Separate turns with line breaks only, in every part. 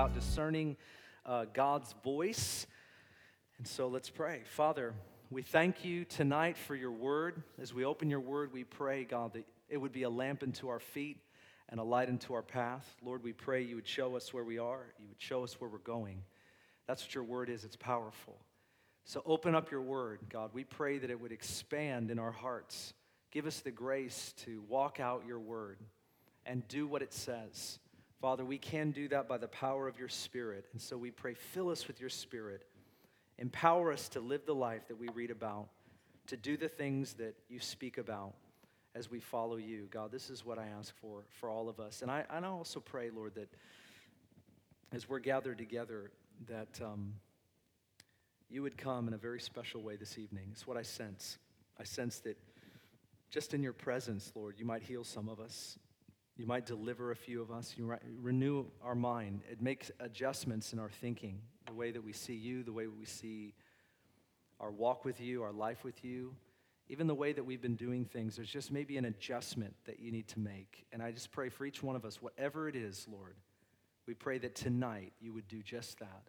about discerning uh, God's voice. And so let's pray. Father, we thank you tonight for your word. As we open your word, we pray, God, that it would be a lamp unto our feet and a light unto our path. Lord, we pray you would show us where we are, you would show us where we're going. That's what your word is, it's powerful. So open up your word, God. We pray that it would expand in our hearts. Give us the grace to walk out your word and do what it says. Father, we can do that by the power of your spirit. And so we pray, fill us with your spirit. Empower us to live the life that we read about, to do the things that you speak about as we follow you. God, this is what I ask for for all of us. And I, and I also pray, Lord, that as we're gathered together, that um, you would come in a very special way this evening. It's what I sense. I sense that just in your presence, Lord, you might heal some of us. You might deliver a few of us. You renew our mind. It makes adjustments in our thinking, the way that we see you, the way we see our walk with you, our life with you, even the way that we've been doing things. There's just maybe an adjustment that you need to make. And I just pray for each one of us, whatever it is, Lord, we pray that tonight you would do just that.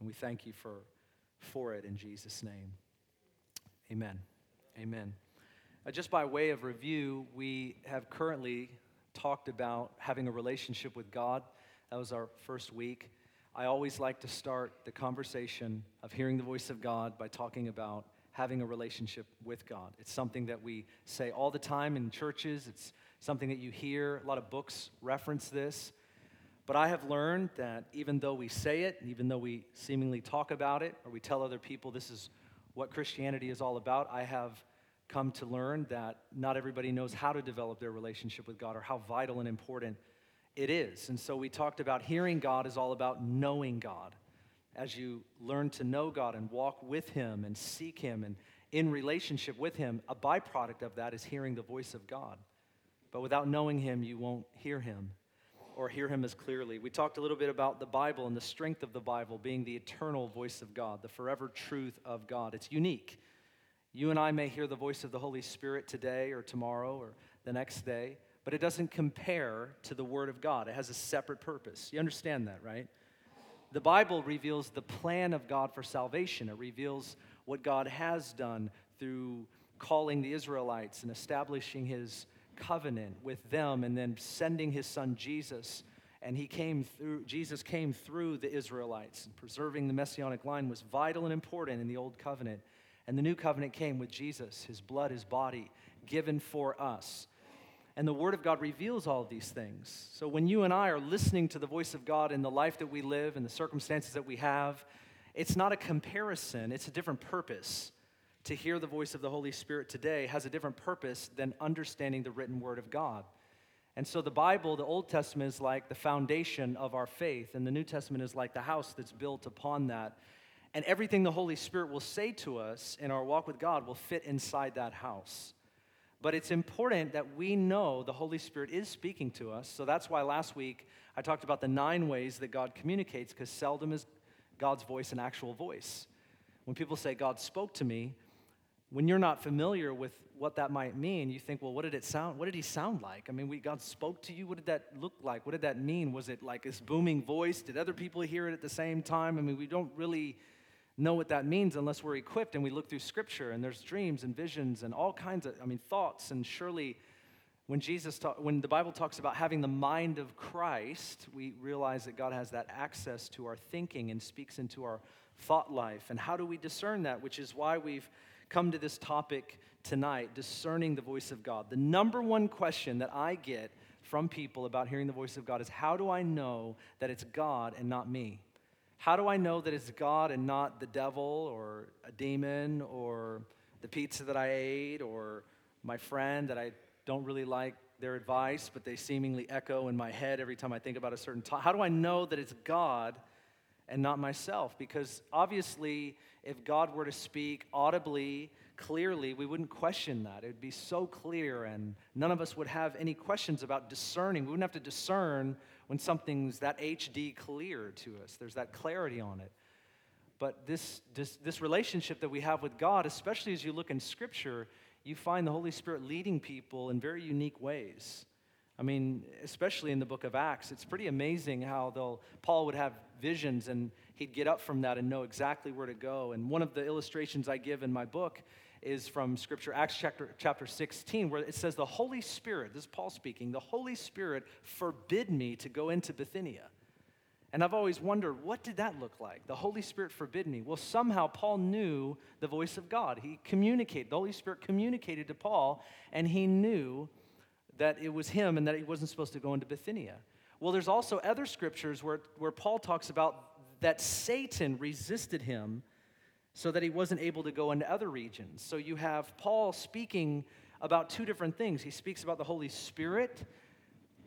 And we thank you for, for it in Jesus' name. Amen. Amen. Uh, just by way of review, we have currently talked about having a relationship with God. That was our first week. I always like to start the conversation of hearing the voice of God by talking about having a relationship with God. It's something that we say all the time in churches, it's something that you hear. A lot of books reference this. But I have learned that even though we say it, even though we seemingly talk about it, or we tell other people this is what Christianity is all about, I have come to learn that not everybody knows how to develop their relationship with God or how vital and important it is. And so we talked about hearing God is all about knowing God. As you learn to know God and walk with Him and seek Him and in relationship with Him, a byproduct of that is hearing the voice of God. But without knowing Him, you won't hear Him or hear Him as clearly. We talked a little bit about the Bible and the strength of the Bible being the eternal voice of God, the forever truth of God. It's unique. You and I may hear the voice of the Holy Spirit today or tomorrow or the next day, but it doesn't compare to the Word of God. It has a separate purpose. You understand that, right? The Bible reveals the plan of God for salvation, it reveals what God has done through calling the Israelites and establishing his covenant with them and then sending his son Jesus and he came through jesus came through the israelites preserving the messianic line was vital and important in the old covenant and the new covenant came with Jesus, his blood, his body, given for us. And the Word of God reveals all of these things. So when you and I are listening to the voice of God in the life that we live and the circumstances that we have, it's not a comparison, it's a different purpose. To hear the voice of the Holy Spirit today has a different purpose than understanding the written Word of God. And so the Bible, the Old Testament, is like the foundation of our faith, and the New Testament is like the house that's built upon that. And everything the Holy Spirit will say to us in our walk with God will fit inside that house. But it's important that we know the Holy Spirit is speaking to us. So that's why last week I talked about the nine ways that God communicates, because seldom is God's voice an actual voice. When people say, God spoke to me, when you're not familiar with what that might mean, you think, well, what did it sound? What did he sound like? I mean, we, God spoke to you. What did that look like? What did that mean? Was it like this booming voice? Did other people hear it at the same time? I mean, we don't really know what that means unless we're equipped and we look through scripture and there's dreams and visions and all kinds of i mean thoughts. And surely when jesus talk, when the bible talks about having the mind of christ we realize that god has that access to our thinking and speaks into our thought life. And how do we discern that? Which is why we've come to this topic tonight discerning the voice of god. The number one question that i get from people about hearing the voice of god is how do i know that it's god and not me how do I know that it's God and not the devil or a demon or the pizza that I ate or my friend that I don't really like their advice, but they seemingly echo in my head every time I think about a certain topic? How do I know that it's God and not myself? Because obviously, if God were to speak audibly, clearly, we wouldn't question that. It would be so clear, and none of us would have any questions about discerning. We wouldn't have to discern when something's that HD clear to us. There's that clarity on it. But this, this, this relationship that we have with God, especially as you look in Scripture, you find the Holy Spirit leading people in very unique ways. I mean, especially in the book of Acts, it's pretty amazing how they'll, Paul would have visions and he'd get up from that and know exactly where to go. And one of the illustrations I give in my book is from Scripture, Acts chapter, chapter 16, where it says, The Holy Spirit, this is Paul speaking, the Holy Spirit forbid me to go into Bithynia. And I've always wondered, what did that look like? The Holy Spirit forbid me. Well, somehow Paul knew the voice of God. He communicated, the Holy Spirit communicated to Paul, and he knew that it was him and that he wasn't supposed to go into Bithynia. Well, there's also other scriptures where, where Paul talks about that Satan resisted him so that he wasn't able to go into other regions. So you have Paul speaking about two different things. He speaks about the Holy Spirit,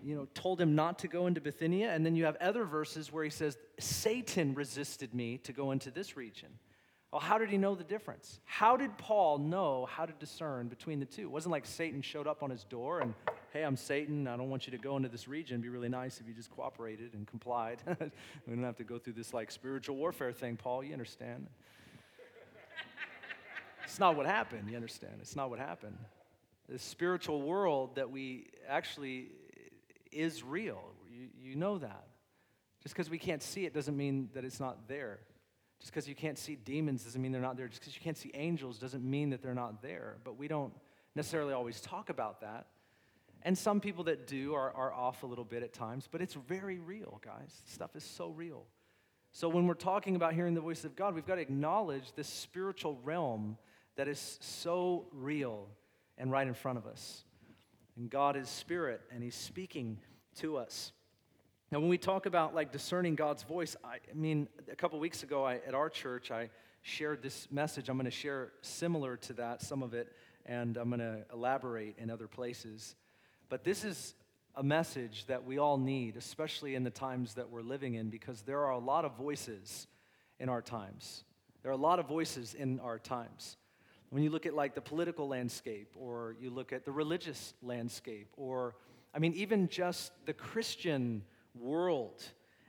you know, told him not to go into Bithynia, and then you have other verses where he says, Satan resisted me to go into this region. Well, how did he know the difference? How did Paul know how to discern between the two? It wasn't like Satan showed up on his door and, hey, I'm Satan. I don't want you to go into this region. It'd be really nice if you just cooperated and complied. we don't have to go through this like spiritual warfare thing, Paul. You understand? It's not what happened. You understand? It's not what happened. The spiritual world that we actually is real. You, you know that. Just because we can't see it doesn't mean that it's not there. Just because you can't see demons doesn't mean they're not there. Just because you can't see angels doesn't mean that they're not there. But we don't necessarily always talk about that. And some people that do are, are off a little bit at times, but it's very real, guys. Stuff is so real. So when we're talking about hearing the voice of God, we've got to acknowledge this spiritual realm that is so real and right in front of us. And God is spirit, and He's speaking to us. Now, when we talk about like discerning God's voice, I, I mean, a couple weeks ago I, at our church, I shared this message. I'm going to share similar to that, some of it, and I'm going to elaborate in other places. But this is a message that we all need, especially in the times that we're living in, because there are a lot of voices in our times. There are a lot of voices in our times. When you look at like the political landscape, or you look at the religious landscape, or I mean, even just the Christian world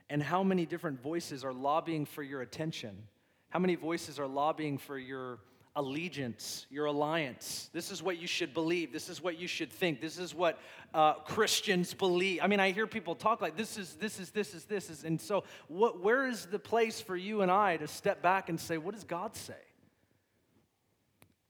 and how many different voices are lobbying for your attention. How many voices are lobbying for your allegiance, your alliance. This is what you should believe. This is what you should think. This is what uh, Christians believe. I mean, I hear people talk like this is this is this is this is, and so what? Where is the place for you and I to step back and say, what does God say?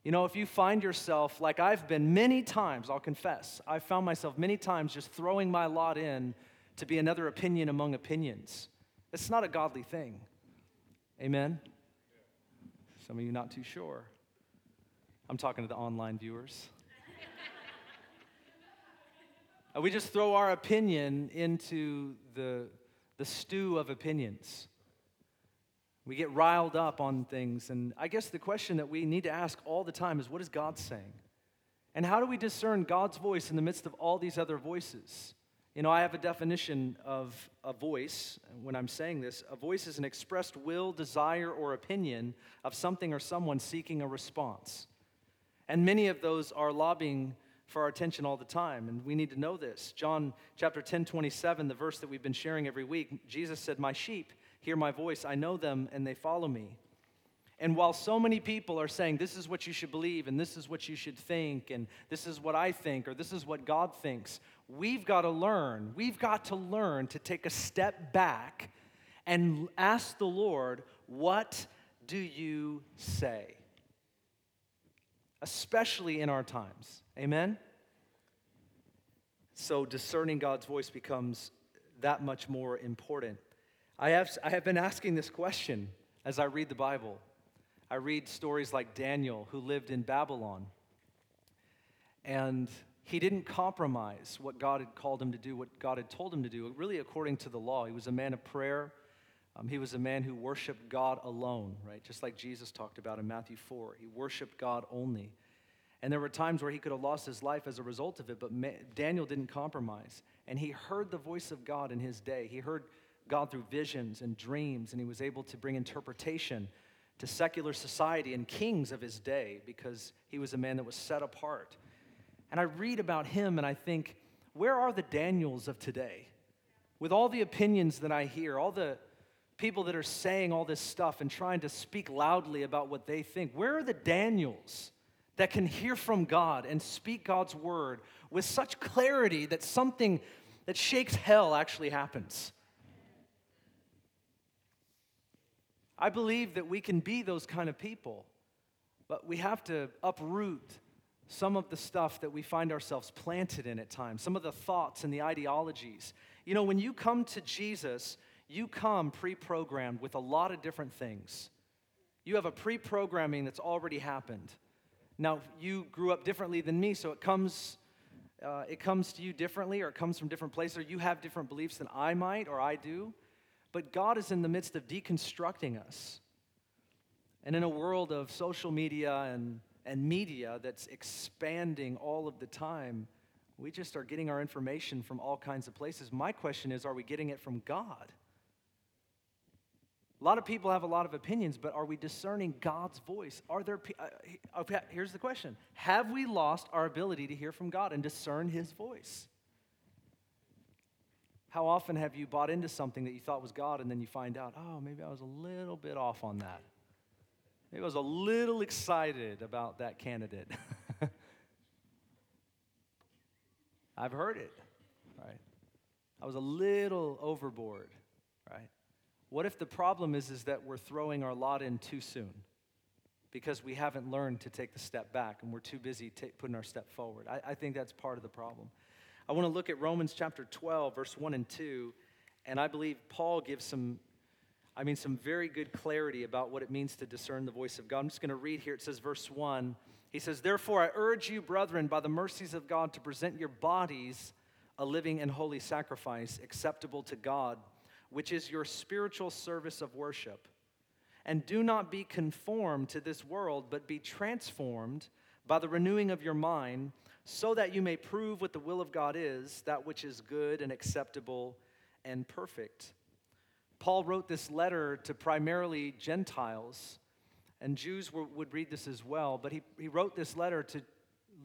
You know, if you find yourself like I've been many times, I'll confess, I've found myself many times just throwing my lot in to be another opinion among opinions. It's not a godly thing. Amen? Some of you not too sure. I'm talking to the online viewers. Uh, we just throw our opinion into the, the stew of opinions. We get riled up on things. And I guess the question that we need to ask all the time is what is God saying? And how do we discern God's voice in the midst of all these other voices? You know, I have a definition of a voice when I'm saying this. A voice is an expressed will, desire, or opinion of something or someone seeking a response. And many of those are lobbying for our attention all the time, and we need to know this. John chapter 10, 27, the verse that we've been sharing every week, Jesus said, My sheep hear my voice, I know them, and they follow me. And while so many people are saying, this is what you should believe, and this is what you should think, and this is what I think, or this is what God thinks, we've got to learn. We've got to learn to take a step back and ask the Lord, What do you say? Especially in our times. Amen? So discerning God's voice becomes that much more important. I have, I have been asking this question as I read the Bible. I read stories like Daniel, who lived in Babylon. And he didn't compromise what God had called him to do, what God had told him to do, really according to the law. He was a man of prayer. Um, he was a man who worshiped God alone, right? Just like Jesus talked about in Matthew 4. He worshiped God only. And there were times where he could have lost his life as a result of it, but Daniel didn't compromise. And he heard the voice of God in his day. He heard God through visions and dreams, and he was able to bring interpretation to secular society and kings of his day because he was a man that was set apart. And I read about him and I think, where are the Daniels of today? With all the opinions that I hear, all the people that are saying all this stuff and trying to speak loudly about what they think, where are the Daniels that can hear from God and speak God's word with such clarity that something that shakes hell actually happens. I believe that we can be those kind of people, but we have to uproot some of the stuff that we find ourselves planted in at times, some of the thoughts and the ideologies. You know, when you come to Jesus, you come pre programmed with a lot of different things. You have a pre programming that's already happened. Now, you grew up differently than me, so it comes, uh, it comes to you differently, or it comes from different places, or you have different beliefs than I might or I do. But God is in the midst of deconstructing us. And in a world of social media and, and media that's expanding all of the time, we just are getting our information from all kinds of places. My question is are we getting it from God? A lot of people have a lot of opinions, but are we discerning God's voice? Are there uh, Here's the question. Have we lost our ability to hear from God and discern his voice? How often have you bought into something that you thought was God and then you find out, oh, maybe I was a little bit off on that? Maybe I was a little excited about that candidate. I've heard it, right? I was a little overboard, right? What if the problem is, is that we're throwing our lot in too soon because we haven't learned to take the step back and we're too busy t- putting our step forward? I, I think that's part of the problem. I want to look at Romans chapter 12, verse 1 and 2, and I believe Paul gives some, I mean, some very good clarity about what it means to discern the voice of God. I'm just going to read here. It says, verse 1, he says, Therefore, I urge you, brethren, by the mercies of God, to present your bodies a living and holy sacrifice acceptable to God, which is your spiritual service of worship. And do not be conformed to this world, but be transformed by the renewing of your mind so that you may prove what the will of God is, that which is good and acceptable and perfect. Paul wrote this letter to primarily Gentiles, and Jews were, would read this as well, but he, he wrote this letter to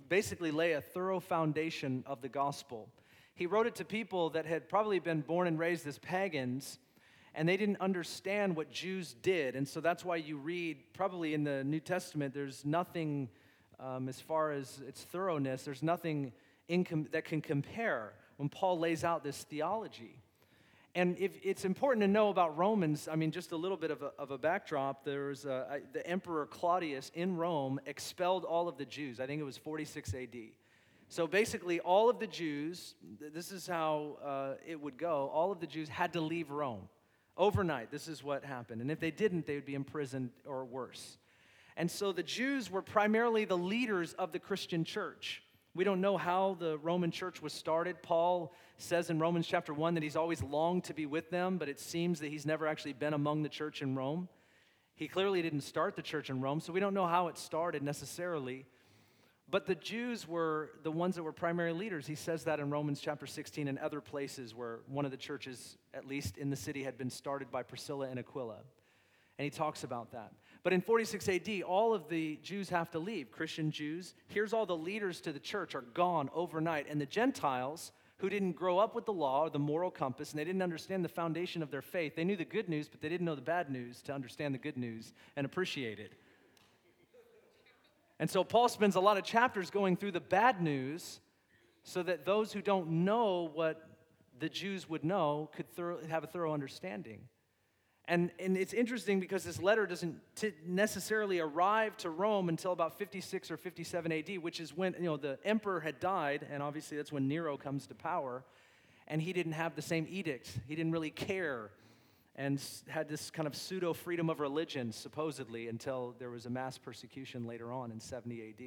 basically lay a thorough foundation of the gospel. He wrote it to people that had probably been born and raised as pagans, and they didn't understand what Jews did. And so that's why you read, probably in the New Testament, there's nothing um, as far as its thoroughness, there's nothing com- that can compare when Paul lays out this theology. And if it's important to know about Romans, I mean, just a little bit of a, of a backdrop. There was a, the Emperor Claudius in Rome expelled all of the Jews. I think it was 46 AD. So basically, all of the Jews, this is how uh, it would go, all of the Jews had to leave Rome overnight. This is what happened. And if they didn't, they would be imprisoned or worse. And so the Jews were primarily the leaders of the Christian church. We don't know how the Roman church was started. Paul says in Romans chapter 1 that he's always longed to be with them, but it seems that he's never actually been among the church in Rome. He clearly didn't start the church in Rome, so we don't know how it started necessarily. But the Jews were the ones that were primary leaders. He says that in Romans chapter 16 and other places where one of the churches, at least in the city, had been started by Priscilla and Aquila. And he talks about that. But in 46 AD, all of the Jews have to leave, Christian Jews. Here's all the leaders to the church are gone overnight. And the Gentiles, who didn't grow up with the law or the moral compass, and they didn't understand the foundation of their faith, they knew the good news, but they didn't know the bad news to understand the good news and appreciate it. And so Paul spends a lot of chapters going through the bad news so that those who don't know what the Jews would know could thorough, have a thorough understanding. And, and it's interesting because this letter doesn't t- necessarily arrive to Rome until about 56 or 57 AD, which is when you know, the emperor had died, and obviously that's when Nero comes to power. And he didn't have the same edict, he didn't really care, and had this kind of pseudo freedom of religion, supposedly, until there was a mass persecution later on in 70 AD.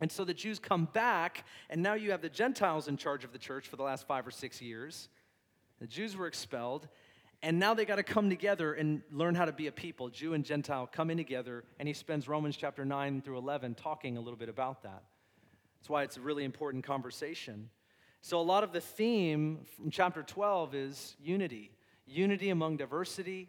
And so the Jews come back, and now you have the Gentiles in charge of the church for the last five or six years. The Jews were expelled, and now they got to come together and learn how to be a people, Jew and Gentile coming together. And he spends Romans chapter 9 through 11 talking a little bit about that. That's why it's a really important conversation. So, a lot of the theme from chapter 12 is unity unity among diversity,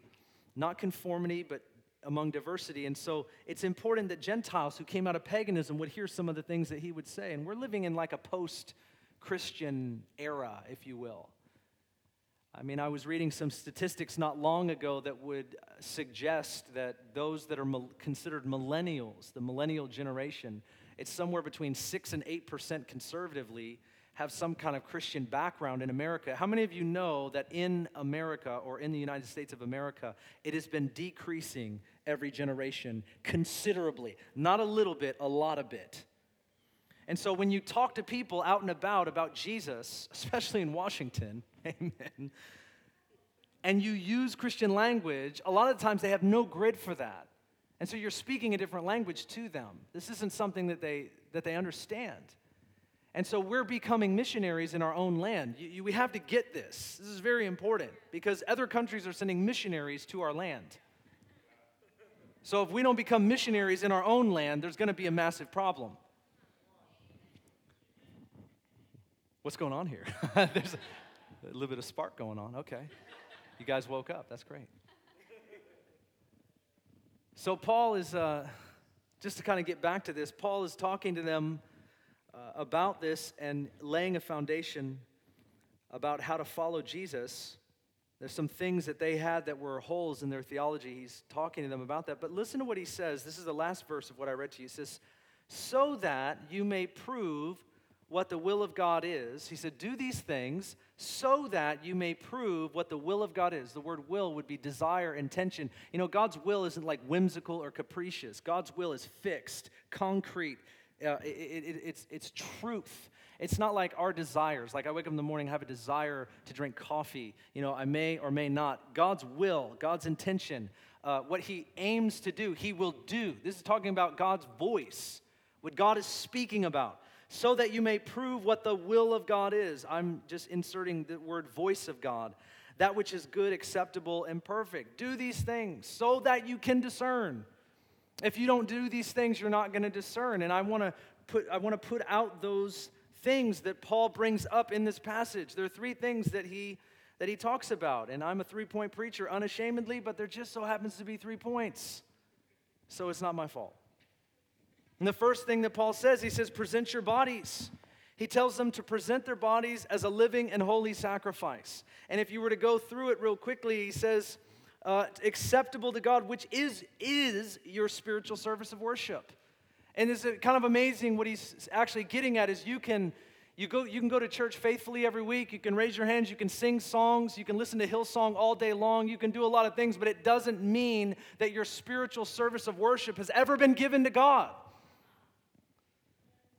not conformity, but among diversity. And so, it's important that Gentiles who came out of paganism would hear some of the things that he would say. And we're living in like a post Christian era, if you will. I mean, I was reading some statistics not long ago that would suggest that those that are considered millennials, the millennial generation, it's somewhere between 6 and 8% conservatively have some kind of Christian background in America. How many of you know that in America or in the United States of America, it has been decreasing every generation considerably? Not a little bit, a lot of bit. And so when you talk to people out and about about Jesus, especially in Washington, amen, and you use Christian language, a lot of times they have no grid for that. And so you're speaking a different language to them. This isn't something that they, that they understand. And so we're becoming missionaries in our own land. You, you, we have to get this. This is very important because other countries are sending missionaries to our land. So if we don't become missionaries in our own land, there's going to be a massive problem. What's going on here? there's a, a little bit of spark going on. Okay. You guys woke up. That's great. So, Paul is, uh, just to kind of get back to this, Paul is talking to them uh, about this and laying a foundation about how to follow Jesus. There's some things that they had that were holes in their theology. He's talking to them about that. But listen to what he says. This is the last verse of what I read to you. He says, So that you may prove what the will of God is. He said, Do these things so that you may prove what the will of God is. The word will would be desire, intention. You know, God's will isn't like whimsical or capricious, God's will is fixed, concrete uh, it, it, it's, it's truth. It's not like our desires. Like I wake up in the morning, have a desire to drink coffee. You know, I may or may not. God's will, God's intention, uh, what He aims to do, He will do. This is talking about God's voice, what God is speaking about, so that you may prove what the will of God is. I'm just inserting the word voice of God. That which is good, acceptable, and perfect. Do these things so that you can discern if you don't do these things, you're not going to discern. And I want to put I want to put out those things that Paul brings up in this passage. There are three things that he that he talks about. And I'm a three-point preacher unashamedly, but there just so happens to be three points. So it's not my fault. And the first thing that Paul says, he says, present your bodies. He tells them to present their bodies as a living and holy sacrifice. And if you were to go through it real quickly, he says, uh, acceptable to God, which is, is your spiritual service of worship. And it's kind of amazing what he's actually getting at is you can, you, go, you can go to church faithfully every week, you can raise your hands, you can sing songs, you can listen to Hillsong all day long, you can do a lot of things, but it doesn't mean that your spiritual service of worship has ever been given to God.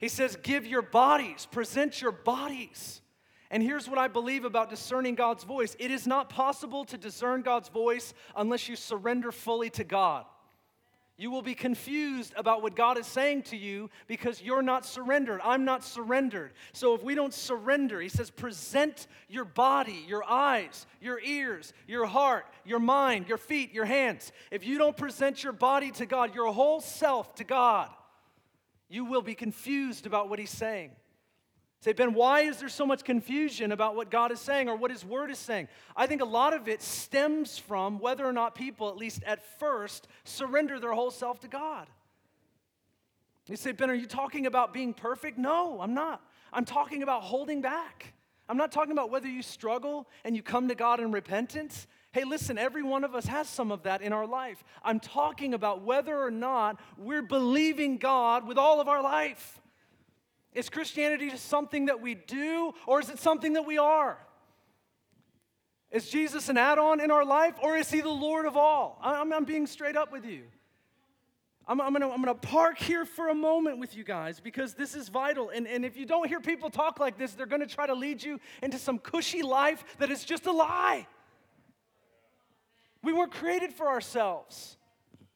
He says, give your bodies, present your bodies. And here's what I believe about discerning God's voice it is not possible to discern God's voice unless you surrender fully to God. You will be confused about what God is saying to you because you're not surrendered. I'm not surrendered. So if we don't surrender, he says, present your body, your eyes, your ears, your heart, your mind, your feet, your hands. If you don't present your body to God, your whole self to God, you will be confused about what he's saying. Say, Ben, why is there so much confusion about what God is saying or what His Word is saying? I think a lot of it stems from whether or not people, at least at first, surrender their whole self to God. You say, Ben, are you talking about being perfect? No, I'm not. I'm talking about holding back. I'm not talking about whether you struggle and you come to God in repentance. Hey, listen, every one of us has some of that in our life. I'm talking about whether or not we're believing God with all of our life. Is Christianity just something that we do, or is it something that we are? Is Jesus an add on in our life, or is he the Lord of all? I'm, I'm being straight up with you. I'm, I'm, gonna, I'm gonna park here for a moment with you guys because this is vital. And, and if you don't hear people talk like this, they're gonna try to lead you into some cushy life that is just a lie. We weren't created for ourselves.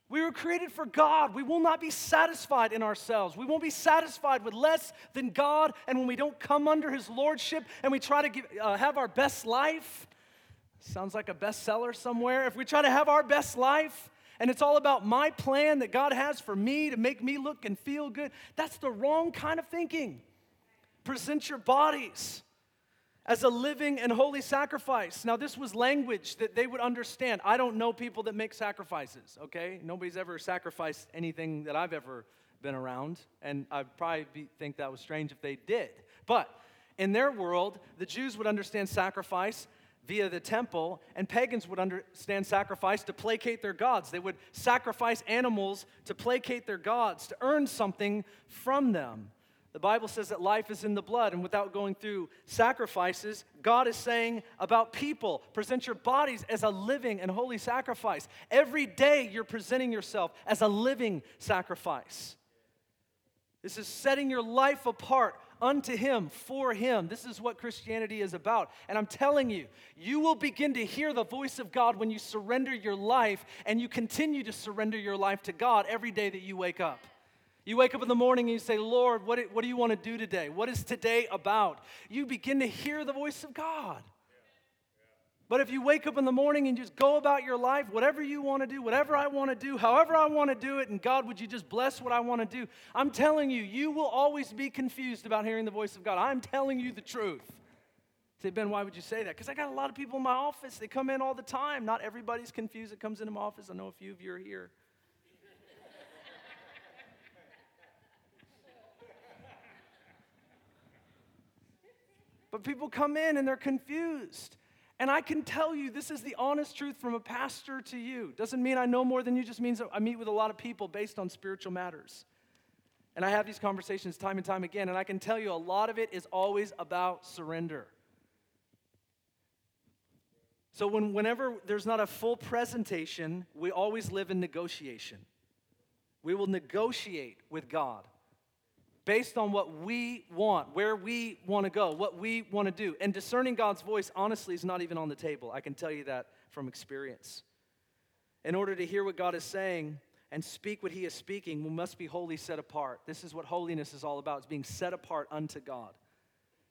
We were created for God. We will not be satisfied in ourselves. We won't be satisfied with less than God. And when we don't come under His Lordship and we try to give, uh, have our best life, sounds like a bestseller somewhere. If we try to have our best life and it's all about my plan that God has for me to make me look and feel good, that's the wrong kind of thinking. Present your bodies as a living and holy sacrifice. Now, this was language that they would understand. I don't know people that make sacrifices, okay? Nobody's ever sacrificed anything that I've ever been around, and I'd probably be, think that was strange if they did. But in their world, the Jews would understand sacrifice. via the temple, and pagans would understand sacrifice to placate their gods. They would sacrifice animals to placate their gods, to earn something from them. The Bible says that life is in the blood, and without going through sacrifices, God is saying about people present your bodies as a living and holy sacrifice. Every day you're presenting yourself as a living sacrifice. This is setting your life apart unto Him, for Him. This is what Christianity is about. And I'm telling you, you will begin to hear the voice of God when you surrender your life and you continue to surrender your life to God every day that you wake up. You wake up in the morning and you say, Lord, what, what do you want to do today? What is today about? You begin to hear the voice of God. But if you wake up in the morning and just go about your life, whatever you want to do, whatever I want to do, however I want to do it, and God, would you just bless what I want to do? I'm telling you, you will always be confused about hearing the voice of God. I'm telling you the truth. Say, Ben, why would you say that? Because I got a lot of people in my office. They come in all the time. Not everybody's confused that comes into my office. I know a few of you are here. But people come in and they're confused. And I can tell you, this is the honest truth from a pastor to you. Doesn't mean I know more than you, just means I meet with a lot of people based on spiritual matters. And I have these conversations time and time again, and I can tell you a lot of it is always about surrender. So, when, whenever there's not a full presentation, we always live in negotiation. We will negotiate with God based on what we want, where we want to go, what we want to do. And discerning God's voice, honestly, is not even on the table. I can tell you that from experience. In order to hear what God is saying and speak what He is speaking, we must be wholly set apart. This is what holiness is all about. It's being set apart unto God,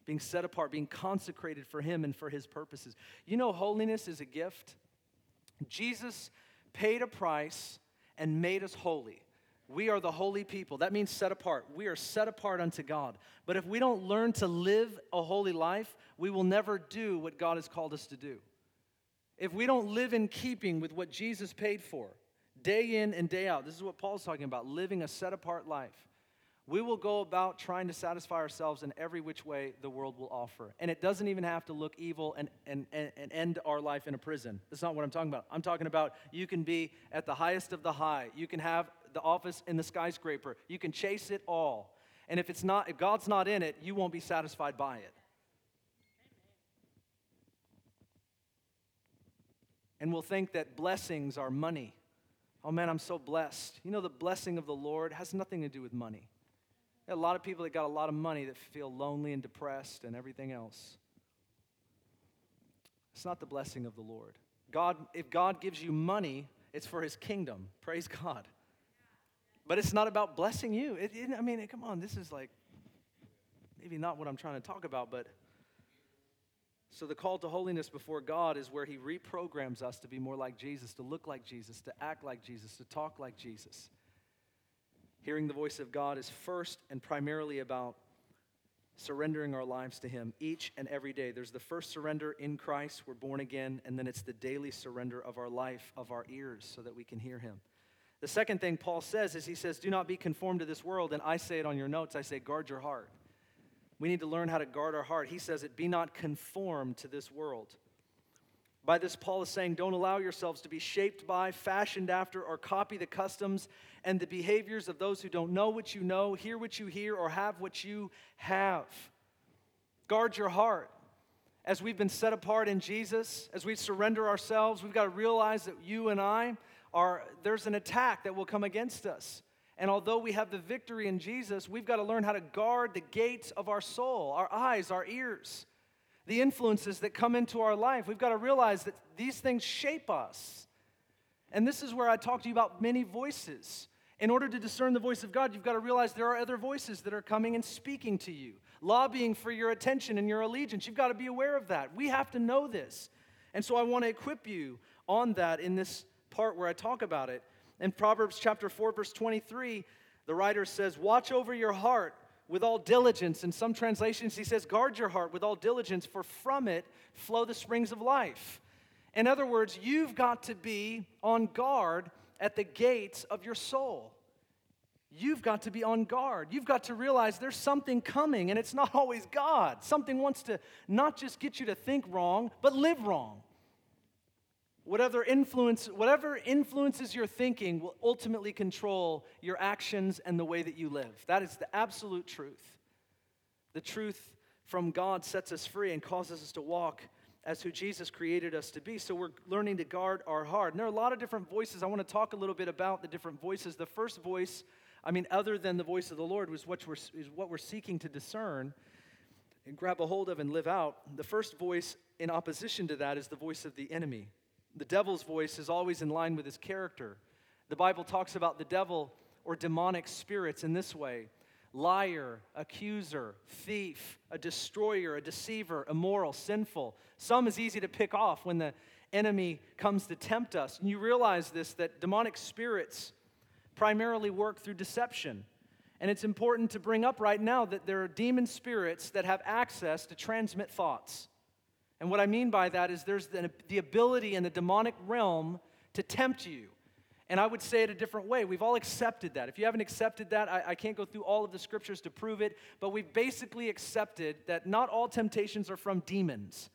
being set apart, being consecrated for Him and for His purposes. You know, holiness is a gift. Jesus paid a price and made us holy. We are the holy people. That means set apart. We are set apart unto God. But if we don't learn to live a holy life, we will never do what God has called us to do. If we don't live in keeping with what Jesus paid for, day in and day out, this is what Paul's talking about living a set apart life. We will go about trying to satisfy ourselves in every which way the world will offer. And it doesn't even have to look evil and, and, and, end our life in a prison. That's not what I'm talking about. I'm talking about you can be at the highest of the high. You can have the office in the skyscraper. You can chase it all. And if it's not, if God's not in it, you won't be satisfied by it. And we'll think that blessings are money. Oh man, I'm so blessed. You know, the blessing of the Lord has nothing to do with money. a lot of people that got a lot of money that feel lonely and depressed and everything else. It's not the blessing of the Lord. God, if God gives you money, it's for his kingdom. Praise God. But it's not about blessing you. It, it, I mean, come on, this is like maybe not what I'm trying to talk about, but so the call to holiness before God is where He reprograms us to be more like Jesus, to look like Jesus, to act like Jesus, to talk like Jesus. Hearing the voice of God is first and primarily about surrendering our lives to Him each and every day. There's the first surrender in Christ, we're born again, and then it's the daily surrender of our life, of our ears, so that we can hear Him. The second thing Paul says is he says, Do not be conformed to this world. And I say it on your notes, I say, guard your heart. We need to learn how to guard our heart. He says it, be not conformed to this world. By this, Paul is saying, don't allow yourselves to be shaped by, fashioned after, or copy the customs and the behaviors of those who don't know what you know, hear what you hear, or have what you have. Guard your heart. As we've been set apart in Jesus, as we surrender ourselves, we've got to realize that you and I, there's an attack that will come against us. And although we have the victory in Jesus, we've got to learn how to guard the gates of our soul, our eyes, our ears, the influences that come into our life. We've got to realize that these things shape us. And this is where I talk to you about many voices. In order to discern the voice of God, you've got to realize there are other voices that are coming and speaking to you, lobbying for your attention and your allegiance. You've got to be aware of that. We have to know this. And so I want to equip you on that in this part where I talk about it. In Proverbs chapter 4, verse 23, the writer says, Watch over your heart with all diligence. In some translations, he says, Guard your heart with all diligence, for from it flow the springs of life. In other words, you've got to be on guard at the gates of your soul. you've got to be on guard. You've got to realize there's something coming, and it's not always God. Something wants to not just get you to think wrong, but live wrong. Whatever influence, whatever influences your thinking will ultimately control your actions and the way that you live. That is the absolute truth. The truth from God sets us free and causes us to walk as who Jesus created us to be. So we're learning to guard our heart. And there are a lot of different voices. I want to talk a little bit about the different voices. The first voice, I mean, other than the voice of the Lord, was what we're, is what we're seeking to discern and grab a hold of and live out. The first voice in opposition to that is the voice of the enemy. The devil's voice is always in line with his character. The Bible talks about the devil or demonic spirits in this way liar, accuser, thief, a destroyer, a deceiver, immoral, sinful. Some is easy to pick off when the enemy comes to tempt us. And you realize this that demonic spirits primarily work through deception. And it's important to bring up right now that there are demon spirits that have access to transmit thoughts. And what I mean by that is there's the, the ability in the demonic realm to tempt you. And I would say it a different way. We've all accepted that. If you haven't accepted that, I, I, can't go through all of the scriptures to prove it, but we've basically accepted that not all temptations are from demons.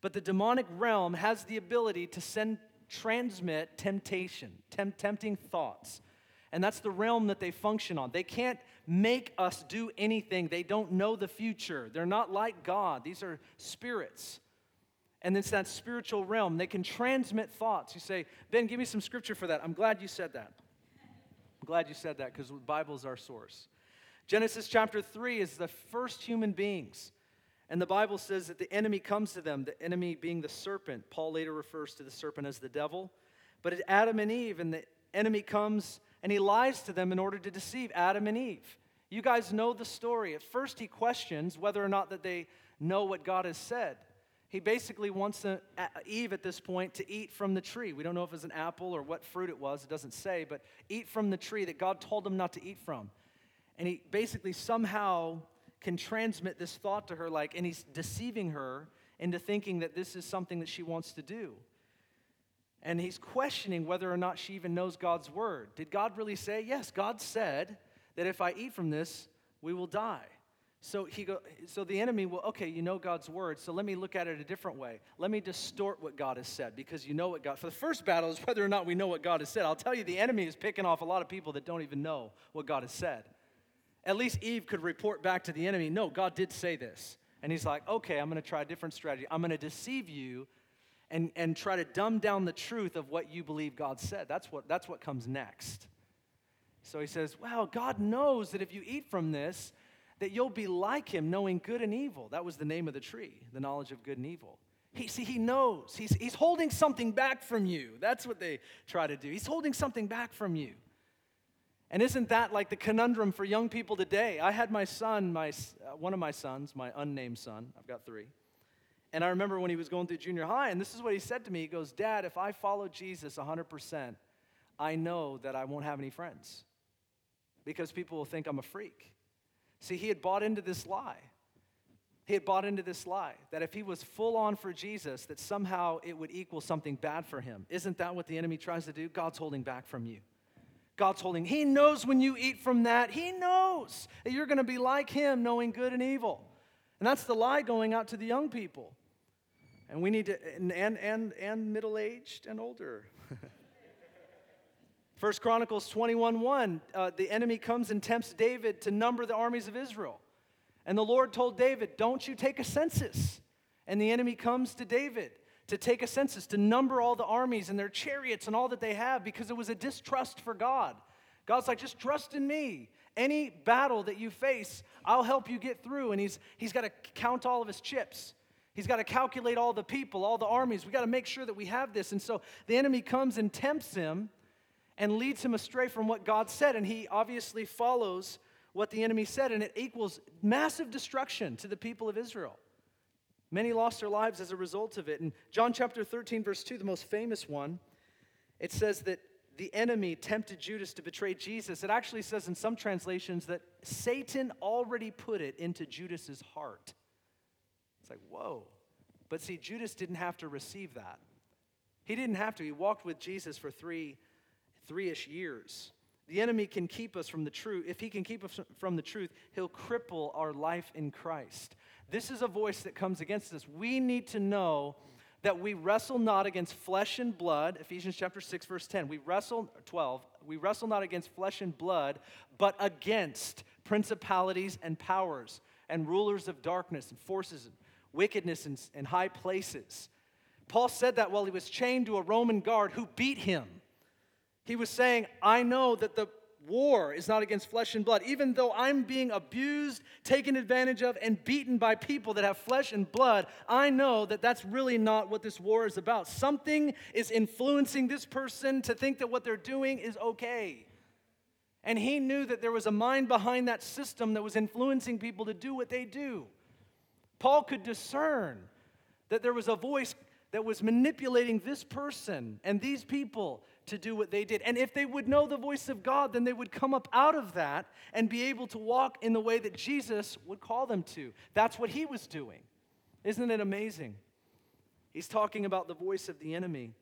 But the demonic realm has the ability to send, transmit temptation, temp, tempting thoughts. And that's the realm that they function on. They can't make us do anything. They don't know the future. They're not like God. These are spirits and it's that spiritual realm. They can transmit thoughts. You say, Ben, give me some scripture for that. I'm glad you said that. I'm glad you said that because the Bible is our source. Genesis chapter 3 is the first human beings. And the Bible says that the enemy comes to them, the enemy being the serpent. Paul later refers to the serpent as the devil. But it's Adam and Eve, and the enemy comes and he lies to them in order to deceive Adam and Eve. You guys know the story. At first, he questions whether or not that they know what God has said he basically wants uh, Eve at this point to eat from the tree. We don't know if it was an apple or what fruit it was, it doesn't say, but eat from the tree that God told him not to eat from. And he basically somehow can transmit this thought to her, like, and he's deceiving her into thinking that this is something that she wants to do. And he's questioning whether or not she even knows God's word. Did God really say? Yes, God said that if I eat from this, we will die. So he go, so the enemy will, okay, you know God's word, so let me look at it a different way. Let me distort what God has said because you know what God. For the first battle is whether or not we know what God has said. I'll tell you, the enemy is picking off a lot of people that don't even know what God has said. At least Eve could report back to the enemy, no, God did say this. And he's like, okay, I'm going to try a different strategy. I'm going to deceive you and, and try to dumb down the truth of what you believe God said. That's what, that's what comes next. So he says, well, God knows that if you eat from this, that you'll be like him, knowing good and evil. That was the name of the tree, the knowledge of good and evil. He, see, he knows. He's, he's holding something back from you. That's what they try to do. He's holding something back from you. And isn't that like the conundrum for young people today? I had my son, my, uh, one of my sons, my unnamed son, I've got three. And I remember when he was going through junior high, and this is what he said to me. He goes, Dad, if I follow Jesus 100%, I know that I won't have any friends because people will think I'm a freak. See, he had bought into this lie. He had bought into this lie that if he was full on for Jesus, that somehow it would equal something bad for him. Isn't that what the enemy tries to do? God's holding back from you. God's holding. He knows when you eat from that, he knows that you're going to be like him, knowing good and evil. And that's the lie going out to the young people. And we need to, and, and, and, middle aged and older. First Chronicles 21 1, uh, the enemy comes and tempts David to number the armies of Israel. And the Lord told David, Don't you take a census. And the enemy comes to David to take a census, to number all the armies and their chariots and all that they have because it was a distrust for God. God's like, Just trust in me. Any battle that you face, I'll help you get through. And he's, he's got to count all of his chips. He's got to calculate all the people, all the armies. We got to make sure that we have this. And so the enemy comes and tempts him and leads him astray from what God said. And he obviously follows what the enemy said, and it equals massive destruction to the people of Israel. Many lost their lives as a result of it. In John chapter 13, verse 2, the most famous one, it says that the enemy tempted Judas to betray Jesus. It actually says in some translations that Satan already put it into Judas's heart. It's like, whoa. But see, Judas didn't have to receive that. He didn't have to. He walked with Jesus for three three ish years. The enemy can keep us from the truth. If he can keep us from the truth, he'll cripple our life in Christ. This is a voice that comes against us. We need to know that we wrestle not against flesh and blood. Ephesians chapter 6 verse 10. We wrestle 12. We wrestle not against flesh and blood, but against principalities and powers and rulers of darkness and forces and wickedness in, high places. Paul said that while he was chained to a Roman guard who beat him. He was saying, I know that the war is not against flesh and blood. Even though I'm being abused, taken advantage of, and beaten by people that have flesh and blood, I know that that's really not what this war is about. Something is influencing this person to think that what they're doing is okay. And he knew that there was a mind behind that system that was influencing people to do what they do. Paul could discern that there was a voice that was manipulating this person and these people to do what they did. And if they would know the voice of God, then they would come up out of that and be able to walk in the way that Jesus would call them to. That's what he was doing. Isn't it amazing? He's talking about the voice of the enemy.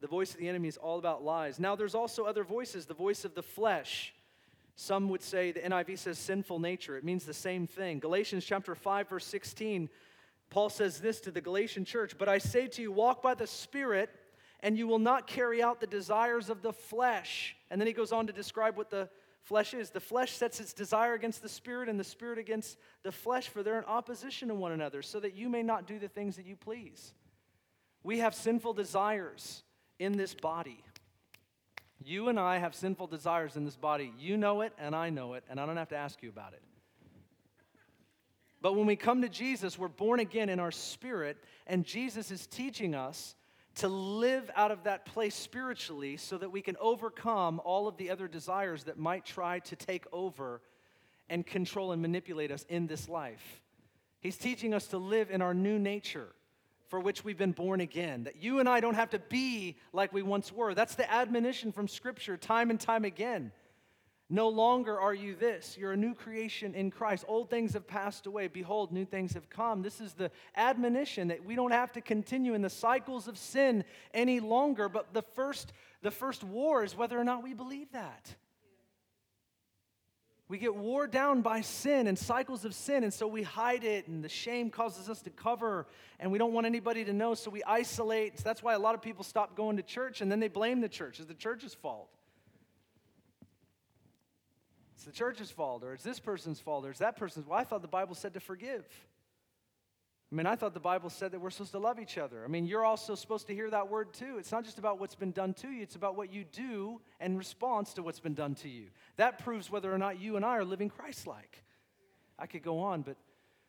The voice of the enemy is all about lies. Now, there's also other voices, the voice of the flesh. Some would say the NIV says sinful nature. It means the same thing. Galatians chapter 5 verse 16, Paul says this to the Galatian church, "But I say to you, walk by the Spirit, and you will not carry out the desires of the flesh." And then he goes on to describe what the flesh is. The flesh sets its desire against the spirit and the spirit against the flesh, for they're in opposition to one another, so that you may not do the things that you please. We have sinful desires in this body. You and I have sinful desires in this body. You know it, and I know it, and I don't have to ask you about it. But when we come to Jesus, we're born again in our spirit, and Jesus is teaching us to live out of that place spiritually so that we can overcome all of the other desires that might try to take over and control and manipulate us in this life. He's teaching us to live in our new nature for which we've been born again. That you and I don't have to be like we once were. That's the admonition from Scripture time and time again. No longer are you this. You're a new creation in Christ. Old things have passed away. Behold, new things have come. This is the admonition that we don't have to continue in the cycles of sin any longer. But the first, the first war is whether or not we believe that. We get wore down by sin and cycles of sin, and so we hide it, and the shame causes us to cover, and we don't want anybody to know, so we isolate. So that's why a lot of people stop going to church, and then they blame the church. It's the church's fault. It's the church's fault, or it's this person's fault, or it's that person's. Well, I thought the Bible said to forgive. I mean, I thought the Bible said that we're supposed to love each other. I mean, you're also supposed to hear that word too. It's not just about what's been done to you, it's about what you do in response to what's been done to you. That proves whether or not you and I are living Christ like. I could go on, but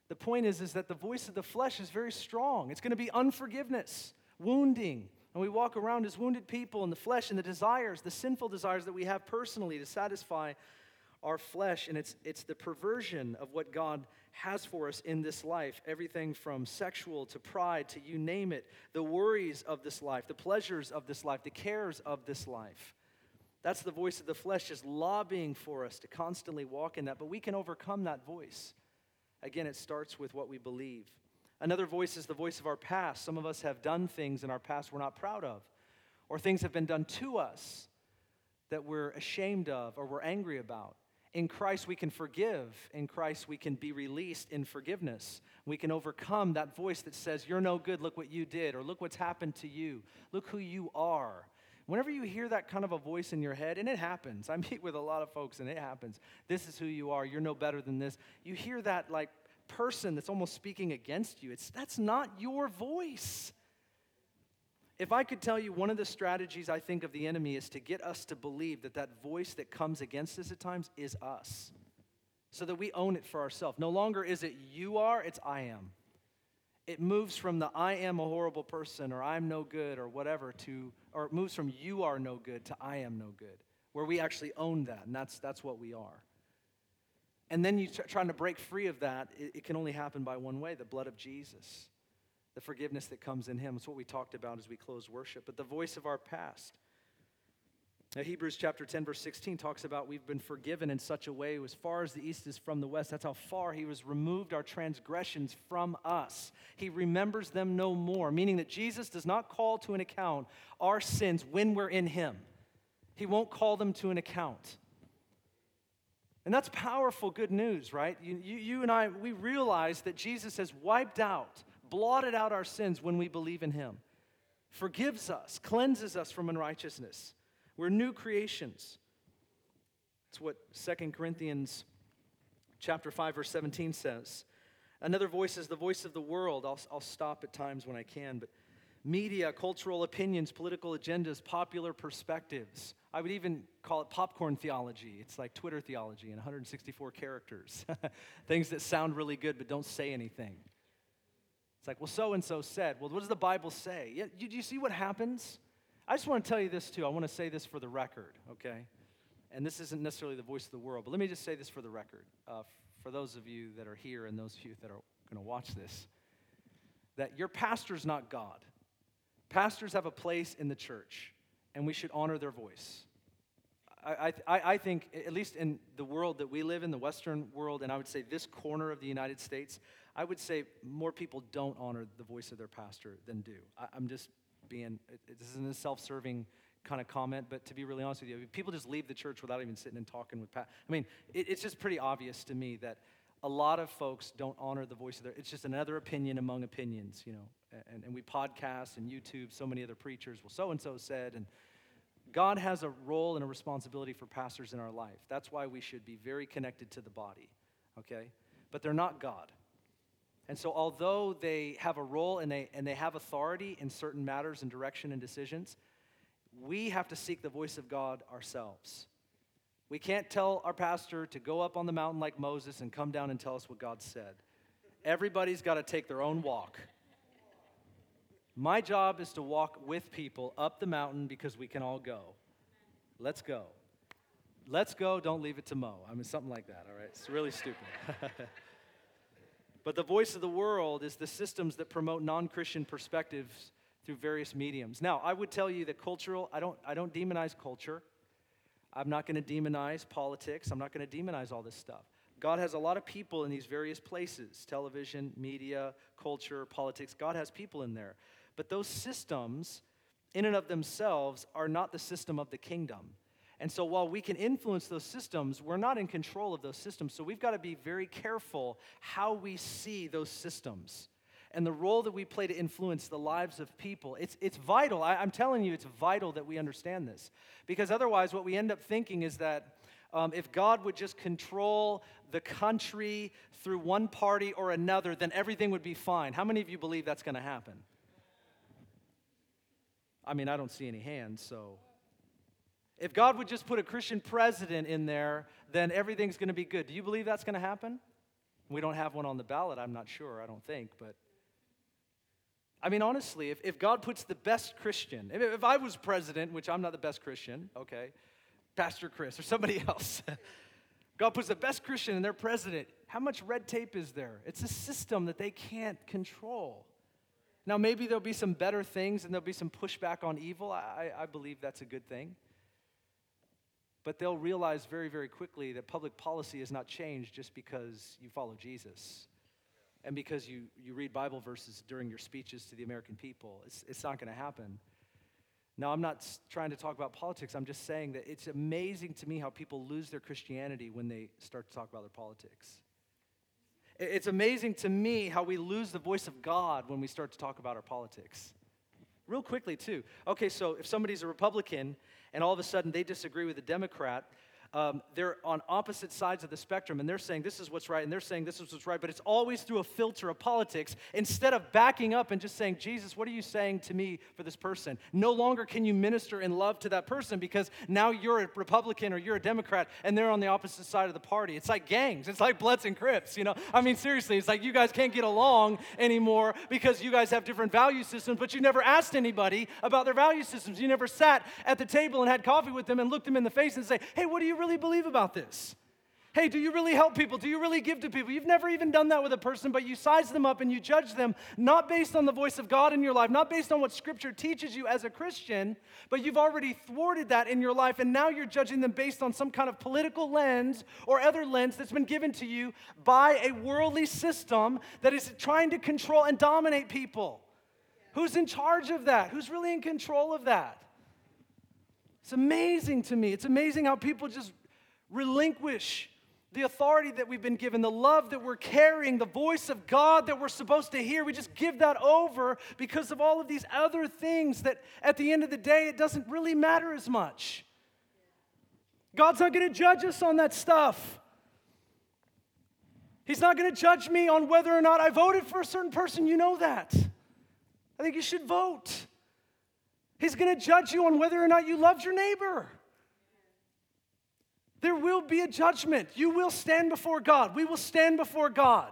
the point is, is that the voice of the flesh is very strong. It's going to be unforgiveness, wounding. And we walk around as wounded people in the flesh and the desires, the sinful desires that we have personally to satisfy our flesh. And it's, it's the perversion of what God has for us in this life everything from sexual to pride to you name it, the worries of this life, the pleasures of this life, the cares of this life. That's the voice of the flesh just lobbying for us to constantly walk in that, but we can overcome that voice. Again, it starts with what we believe. Another voice is the voice of our past. Some of us have done things in our past we're not proud of, or things have been done to us that we're ashamed of or we're angry about. In Christ, we can forgive. In Christ, we can be released in forgiveness. We can overcome that voice that says, You're no good, look what you did, or look what's happened to you, look who you are. Whenever you hear that kind of a voice in your head, and it happens, I meet with a lot of folks and it happens, this is who you are, you're no better than this. You hear that like person that's almost speaking against you. It's, that's not your voice. If I could tell you one of the strategies I think of the enemy is to get us to believe that that voice that comes against us at times is us, so that we own it for ourselves. No longer is it you are, it's I am. It moves from the I am a horrible person or I'm no good or whatever to, or it moves from you are no good to I am no good, where we actually own that, and that's, that's what we are. And then you trying to break free of that, it, it can only happen by one way the blood of Jesus the forgiveness that comes in Him. It's what we talked about as we closed worship. But the voice of our past. Now, Hebrews chapter 10, verse 16 talks about we've been forgiven in such a way as far as the east is from the west. That's how far He has removed our transgressions from us. He remembers them no more, meaning that Jesus does not call to an account our sins when we're in Him. He won't call them to an account. And that's powerful good news, right? You, you, you, and I, we realize that Jesus has wiped out, blotted out our sins when we believe in him, forgives us, cleanses us from unrighteousness. We're new creations. It's what 2 Corinthians chapter 5, verse 17 says. Another voice is the voice of the world. I'll, I'll stop at times when I can, but media, cultural opinions, political agendas, popular perspectives. I would even call it popcorn theology. It's like Twitter theology in 164 characters. Things that sound really good but don't say anything. It's like, well, so and so said. Well, what does the Bible say? Yeah, you, do you see what happens? I just want to tell you this too. I want to say this for the record, okay? And this isn't necessarily the voice of the world, but let me just say this for the record. Uh, for those of you that are here and those of you that are going to watch this, that your pastor's not God. Pastors have a place in the church, and we should honor their voice. I, I, I think, at least in the world that we live in, the Western world, and I would say this corner of the United States, I would say more people don't honor the voice of their pastor than do. I, am just being, this isn't a self serving kind of comment, but to be really honest with you, people just leave the church without even sitting and talking with Pat. I mean, it, it's just pretty obvious to me that a lot of folks don't honor the voice of their, it's just another opinion among opinions, you know and, and we podcast and YouTube, so many other preachers, well, so and so said. And God has a role and a responsibility for pastors in our life. That's why we should be very connected to the body, okay? But they're not God. And so, although they have a role and they, and they have authority in certain matters and direction and decisions, we have to seek the voice of God ourselves. We can't tell our pastor to go up on the mountain like Moses and come down and tell us what God said. Everybody's got to take their own walk. My job is to walk with people up the mountain because we can all go. Let's go. Let's go, don't leave it to Mo. I mean, something like that, all right? It's really stupid. but the voice of the world is the systems that promote non Christian perspectives through various mediums. Now, I would tell you that cultural, I don't, I don't demonize culture. I'm not going to demonize politics. I'm not going to demonize all this stuff. God has a lot of people in these various places television, media, culture, politics. God has people in there. But those systems, in and of themselves, are not the system of the kingdom. And so while we can influence those systems, we're not in control of those systems. So we've got to be very careful how we see those systems and the role that we play to influence the lives of people. It's, it's vital. I, am telling you, it's vital that we understand this. Because otherwise, what we end up thinking is that um, if God would just control the country through one party or another, then everything would be fine. How many of you believe that's going to happen? I mean, I don't see any hands, so. If God would just put a Christian president in there, then everything's going to be good. Do you believe that's going to happen? We don't have one on the ballot, I'm not sure, I don't think, but. I mean, honestly, if, if God puts the best Christian, if, if I was president, which I'm not the best Christian, okay, Pastor Chris or somebody else, God puts the best Christian in their president, how much red tape is there? It's a system that they can't control. Now, maybe there'll be some better things and there'll be some pushback on evil. I, I believe that's a good thing. But they'll realize very, very quickly that public policy has not changed just because you follow Jesus and because you, you read Bible verses during your speeches to the American people. It's, it's not going to happen. Now, I'm not trying to talk about politics. I'm just saying that it's amazing to me how people lose their Christianity when they start to talk about their politics. It's amazing to me how we lose the voice of God when we start to talk about our politics. Real quickly, too. Okay, so if somebody's a Republican and all of a sudden they disagree with a Democrat, um, they're on opposite sides of the spectrum and they're saying this is what's right and they're saying this is what's right, but it's always through a filter of politics instead of backing up and just saying, Jesus, what are you saying to me for this person? No longer can you minister in love to that person because now you're a Republican or you're a Democrat and they're on the opposite side of the party. It's like gangs, it's like Bloods and Crips, you know? I mean, seriously, it's like you guys can't get along anymore because you guys have different value systems, but you never asked anybody about their value systems. You never sat at the table and had coffee with them and looked them in the face and say, hey, what do you really believe about this? Hey, do you really help people? Do you really give to people? You've never even done that with a person, but you size them up and you judge them not based on the voice of God in your life, not based on what Scripture teaches you as a Christian, but you've already thwarted that in your life, and now you're judging them based on some kind of political lens or other lens that's been given to you by a worldly system that is trying to control and dominate people. Who's in charge of that? Who's really in control of that? It's amazing to me. It's amazing how people just relinquish the authority that we've been given, the love that we're carrying, the voice of God that we're supposed to hear, we just give that over because of all of these other things that at the end of the day, it doesn't really matter as much. God's not going to judge us on that stuff. He's not going to judge me on whether or not I voted for a certain person. You know that. I think you should vote. He's going to judge you on whether or not you loved your neighbor. There will be a judgment. You will stand before God. We will stand before God.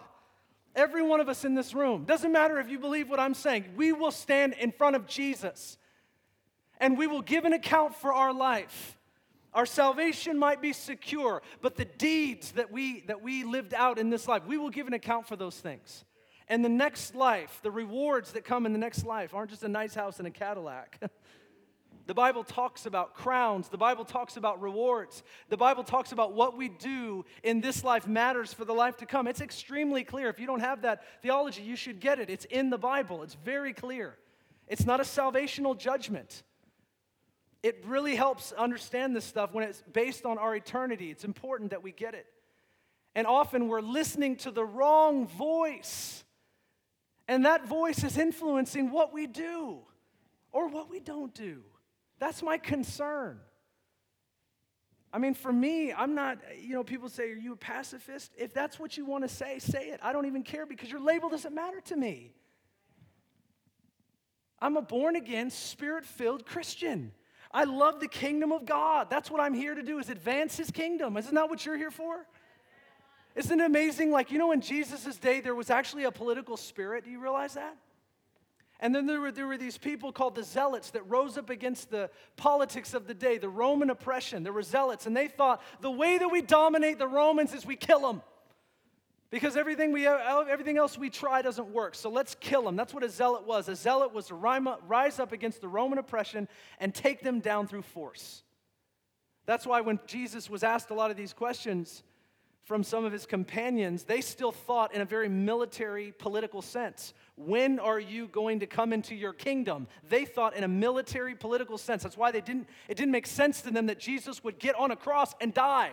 Every one of us in this room. Doesn't matter if you believe what I'm saying. We will stand in front of Jesus and we will give an account for our life. Our salvation might be secure, but the deeds that we that we lived out in this life, we will give an account for those things. And the next life, the rewards that come in the next life aren't just a nice house and a Cadillac. The Bible talks about crowns. The Bible talks about rewards. The Bible talks about what we do in this life matters for the life to come. It's extremely clear. If you don't have that theology, you should get it. It's in the Bible, it's very clear. It's not a salvational judgment. It really helps understand this stuff when it's based on our eternity. It's important that we get it. And often we're listening to the wrong voice, and that voice is influencing what we do or what we don't do. That's my concern. I mean, for me, I'm not, you know, people say, Are you a pacifist? If that's what you want to say, say it. I don't even care because your label doesn't matter to me. I'm a born again, spirit filled Christian. I love the kingdom of God. That's what I'm here to do is advance his kingdom. Isn't that what you're here for? Isn't it amazing? Like, you know, in Jesus' day, there was actually a political spirit. Do you realize that? And then there were, there were these people called the zealots that rose up against the politics of the day, the Roman oppression. There were zealots, and they thought the way that we dominate the Romans is we kill them. Because everything, we, everything else we try doesn't work. So let's kill them. That's what a zealot was. A zealot was to rise up against the Roman oppression and take them down through force. That's why when Jesus was asked a lot of these questions, from some of his companions, they still thought in a very military, political sense. When are you going to come into your kingdom? They thought in a military, political sense. That's why they didn't, it didn't make sense to them that Jesus would get on a cross and die.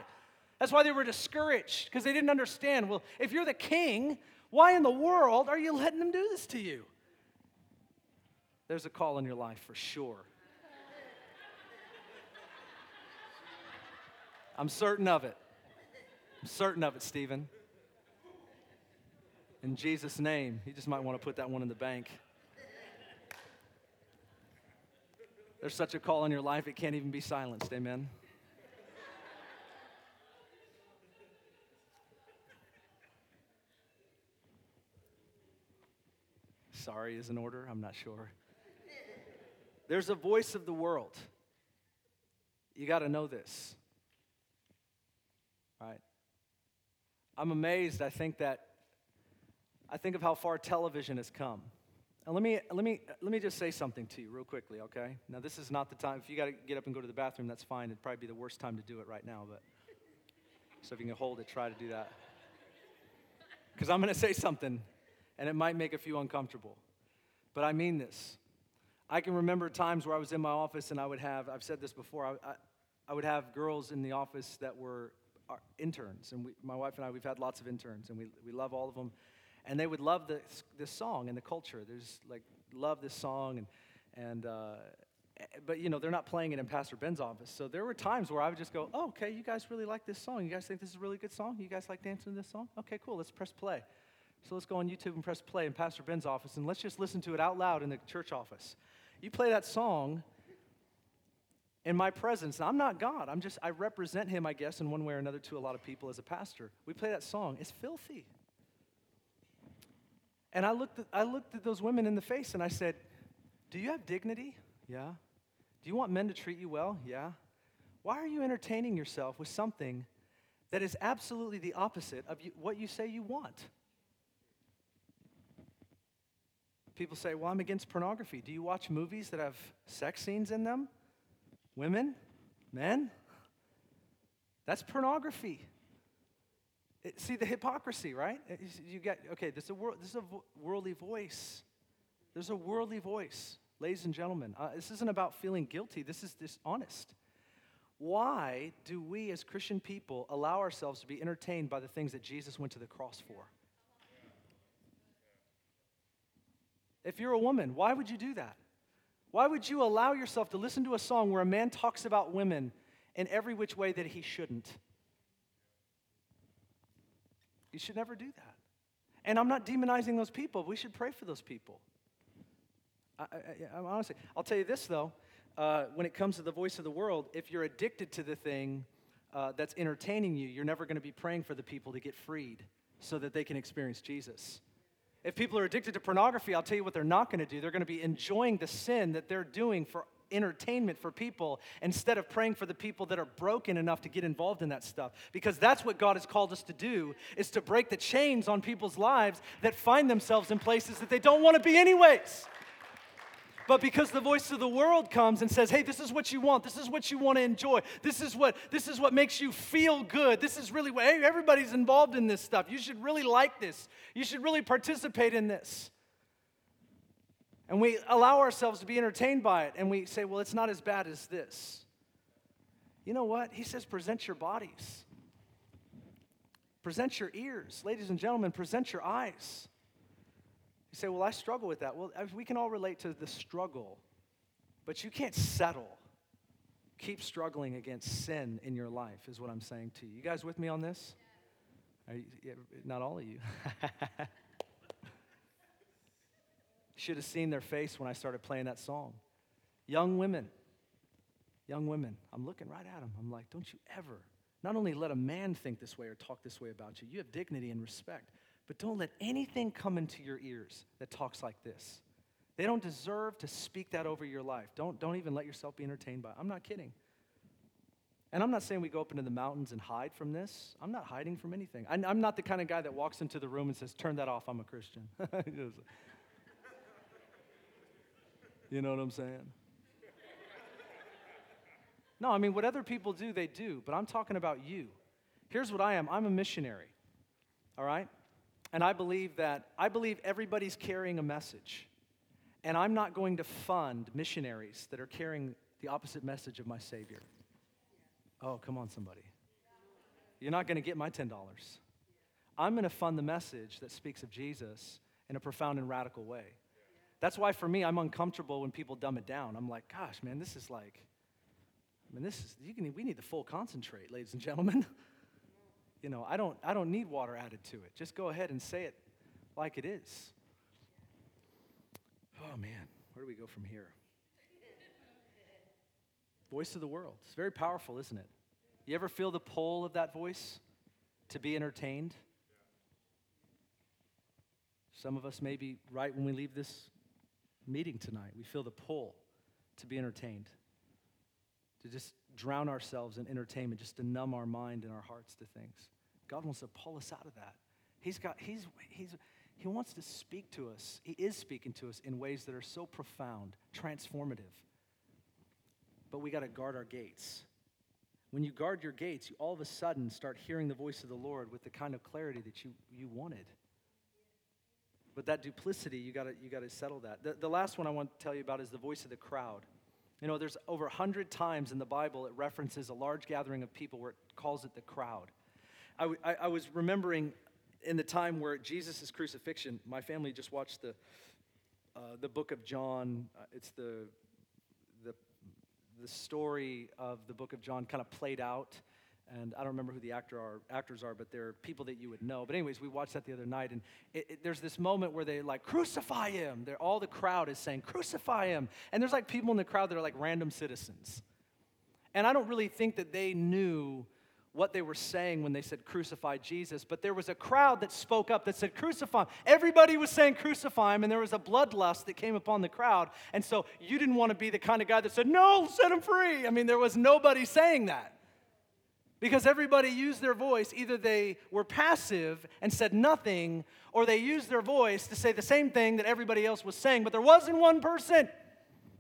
That's why they were discouraged, because they didn't understand. Well, if you're the king, why in the world are you letting them do this to you? There's a call in your life for sure. I'm certain of it. I'm certain of it, Stephen. In Jesus' name, you just might want to put that one in the bank. There's such a call in your life, it can't even be silenced. Amen. Sorry is in order, I'm not sure. There's a voice of the world. You got to know this. Right? I'm amazed. I think that I think of how far television has come. And let me let me let me just say something to you real quickly, okay? Now this is not the time. If you got to get up and go to the bathroom, that's fine. It'd probably be the worst time to do it right now, but so if you can hold it, try to do that. Because I'm going to say something, and it might make a few uncomfortable, but I mean this. I can remember times where I was in my office and I would have, I've said this before, I, I, I would have girls in the office that were our interns, and we, my wife and I, we've had lots of interns, and we, we love all of them. And they would love this, this song and the culture. There's like, love this song, and, and uh, but you know, they're not playing it in Pastor Ben's office. So there were times where I would just go, oh, okay, you guys really like this song. You guys think this is a really good song? You guys like dancing to this song? Okay, cool, let's press play. So let's go on YouTube and press play in Pastor Ben's office, and let's just listen to it out loud in the church office. You play that song, in my presence. I'm not God. I'm just, I represent him, I guess, in one way or another to a lot of people as a pastor. We play that song. It's filthy. And I looked, at, I looked at those women in the face and I said, Do you have dignity? Yeah. Do you want men to treat you well? Yeah. Why are you entertaining yourself with something that is absolutely the opposite of you, what you say you want? People say, Well, I'm against pornography. Do you watch movies that have sex scenes in them? Women, men, that's pornography. It, see the hypocrisy, right? You get okay. This is a world, this is a worldly voice. There's a worldly voice, ladies and gentlemen. Uh, this isn't about feeling guilty. This is dishonest. Why do we as Christian people allow ourselves to be entertained by the things that Jesus went to the cross for? If you're a woman, why would you do that? Why would you allow yourself to listen to a song where a man talks about women in every which way that he shouldn't? You should never do that. And I'm not demonizing those people. We should pray for those people. I, I, honestly, I'll tell you this though. Uh, when it comes to the voice of the world, if you're addicted to the thing uh, that's entertaining you, you're never going to be praying for the people to get freed so that they can experience Jesus. If people are addicted to pornography, I'll tell you what they're not going to do. They're going to be enjoying the sin that they're doing for entertainment for people instead of praying for the people that are broken enough to get involved in that stuff because that's what god has called us to do is to break the chains on people's lives that find themselves in places that they don't want to be anyways but because the voice of the world comes and says, hey, this is what you want, this is what you want to enjoy, this is what, this is what makes you feel good, this is really what, hey, everybody's involved in this stuff. You should really like this, you should really participate in this. And we allow ourselves to be entertained by it, and we say, well, it's not as bad as this. You know what? He says, present your bodies. Present your ears. Ladies and gentlemen, present your eyes. You say, Well, I struggle with that. Well, we can all relate to the struggle, but you can't settle. Keep struggling against sin in your life, is what I'm saying to you. You guys with me on this? You, not all of you. Should have seen their face when I started playing that song. Young women, young women, I'm looking right at them. I'm like, don't you ever, not only let a man think this way or talk this way about you, you have dignity and respect. But don't let anything come into your ears that talks like this. They don't deserve to speak that over your life. Don't, don't even let yourself be entertained by it. I'm not kidding. And I'm not saying we go up into the mountains and hide from this. I'm not hiding from anything. I, I'm not the kind of guy that walks into the room and says, Turn that off, I'm a Christian. you know what I'm saying? No, I mean, what other people do, they do, but I'm talking about you. Here's what I am I'm a missionary, all right? And I believe that, I believe everybody's carrying a message. And I'm not going to fund missionaries that are carrying the opposite message of my Savior. Oh, come on, somebody. You're not going to get my $10. I'm going to fund the message that speaks of Jesus in a profound and radical way. That's why, for me, I'm uncomfortable when people dumb it down. I'm like, gosh, man, this is like, I mean, this is, you can, we need the full concentrate, ladies and gentlemen. You know, I don't, I don't need water added to it. Just go ahead and say it like it is. Oh, man, where do we go from here? voice of the world. It's very powerful, isn't it? You ever feel the pull of that voice to be entertained? Some of us, maybe right when we leave this meeting tonight, we feel the pull to be entertained, to just drown ourselves in entertainment, just to numb our mind and our hearts to things. God wants to pull us out of that. He's got, he's, he's, he wants to speak to us. He is speaking to us in ways that are so profound, transformative. But we got to guard our gates. When you guard your gates, you all of a sudden start hearing the voice of the Lord with the kind of clarity that you, you wanted. But that duplicity, you got to you got to settle that. The, the last one I want to tell you about is the voice of the crowd. You know, there's over a hundred times in the Bible it references a large gathering of people where it calls it the crowd. I, w- I, I was remembering in the time where Jesus' crucifixion, my family just watched the, uh, the book of John. Uh, it's the, the, the story of the book of John kind of played out. And I don't remember who the actor are, actors are, but they're people that you would know. But, anyways, we watched that the other night, and it, it, there's this moment where they like, crucify him. They're, all the crowd is saying, crucify him. And there's like people in the crowd that are like random citizens. And I don't really think that they knew what they were saying when they said crucify Jesus, but there was a crowd that spoke up that said crucify him. Everybody was saying crucify him, and there was a bloodlust that came upon the crowd. And so you didn't want to be the kind of guy that said, no, set him free. I mean, there was nobody saying that. Because everybody used their voice. Either they were passive and said nothing, or they used their voice to say the same thing that everybody else was saying. But there wasn't one person,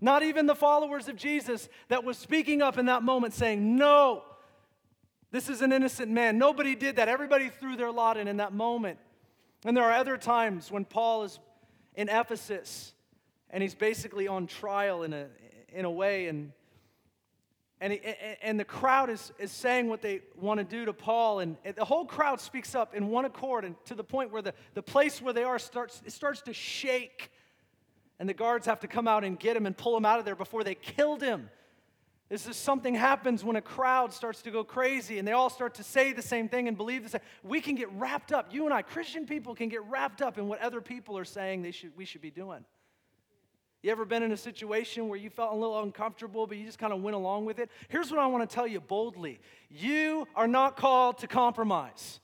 not even the followers of Jesus, that was speaking up in that moment saying, No, this is an innocent man. Nobody did that. Everybody threw their lot in in that moment. And there are other times when Paul is in Ephesus and he's basically on trial in a, in a way, and And, and the crowd is, is saying what they want to do to Paul, and the whole crowd speaks up in one accord, and to the point where the, the place where they are starts, it starts to shake. And the guards have to come out and get him and pull him out of there before they killed him. This is something happens when a crowd starts to go crazy and they all start to say the same thing and believe the same. We can get wrapped up. You and I, Christian people, can get wrapped up in what other people are saying they should, we should be doing. You ever been in a situation where you felt a little uncomfortable, but you just kind of went along with it? Here's what I want to tell you boldly you are not called to compromise.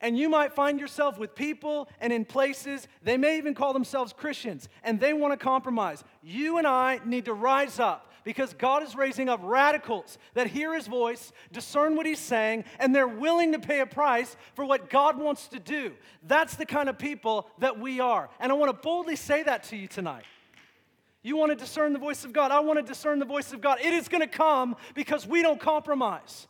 And you might find yourself with people and in places, they may even call themselves Christians, and they want to compromise. You and I need to rise up because God is raising up radicals that hear his voice, discern what he's saying, and they're willing to pay a price for what God wants to do. That's the kind of people that we are. And I want to boldly say that to you tonight. You want to discern the voice of God. I want to discern the voice of God. It is going to come because we don't compromise.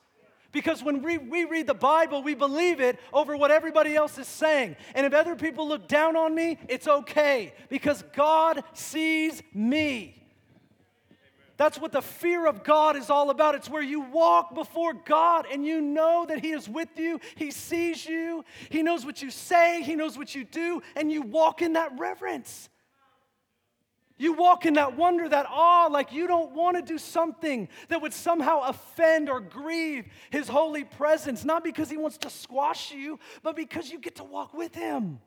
Because when we, we read the Bible, we believe it over what everybody else is saying. And if other people look down on me, it's okay because God sees me. That's what the fear of God is all about. It's where you walk before God and you know that He is with you, He sees you, He knows what you say, He knows what you do, and you walk in that reverence. You walk in that wonder, that awe, like you don't want to do something that would somehow offend or grieve His holy presence, not because He wants to squash you, but because you get to walk with Him.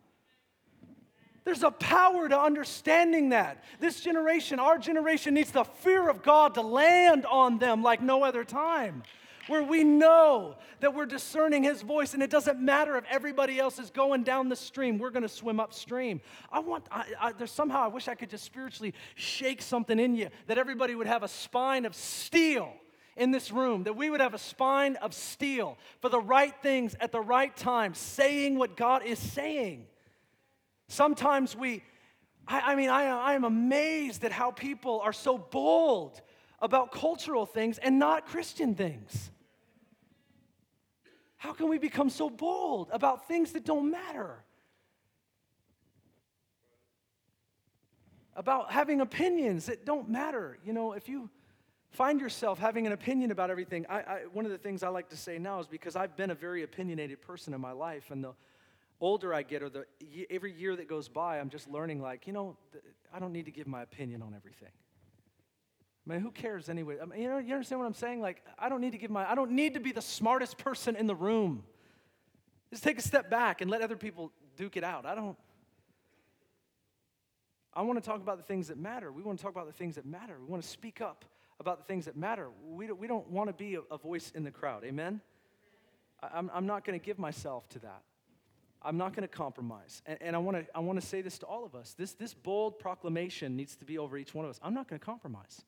There's a power to understanding that. This generation, our generation, needs the fear of God to land on them like no other time. Where we know that we're discerning His voice, and it doesn't matter if everybody else is going down the stream, we're gonna swim upstream. I want, I, I, there's somehow, I wish I could just spiritually shake something in you that everybody would have a spine of steel in this room, that we would have a spine of steel for the right things at the right time, saying what God is saying. Sometimes we, I, I mean, I, I am amazed at how people are so bold about cultural things and not Christian things. How can we become so bold about things that don't matter? About having opinions that don't matter. You know, if you find yourself having an opinion about everything, I, I, one of the things I like to say now is because I've been a very opinionated person in my life, and the older I get, or the every year that goes by, I'm just learning like, you know, I don't need to give my opinion on everything. I mean, who cares anyway? I mean, you know, you understand what I'm saying? Like, I don't need to give my, I don't need to be the smartest person in the room. Just take a step back and let other people duke it out. I don't. I want to talk about the things that matter. We want to talk about the things that matter. We want to speak up about the things that matter. We don't, we don't want to be a, a voice in the crowd. Amen? I'm, I'm not going to give myself to that. I'm not going to compromise. And, and I want to I wanna say this to all of us. This, this bold proclamation needs to be over each one of us. I'm not going to compromise.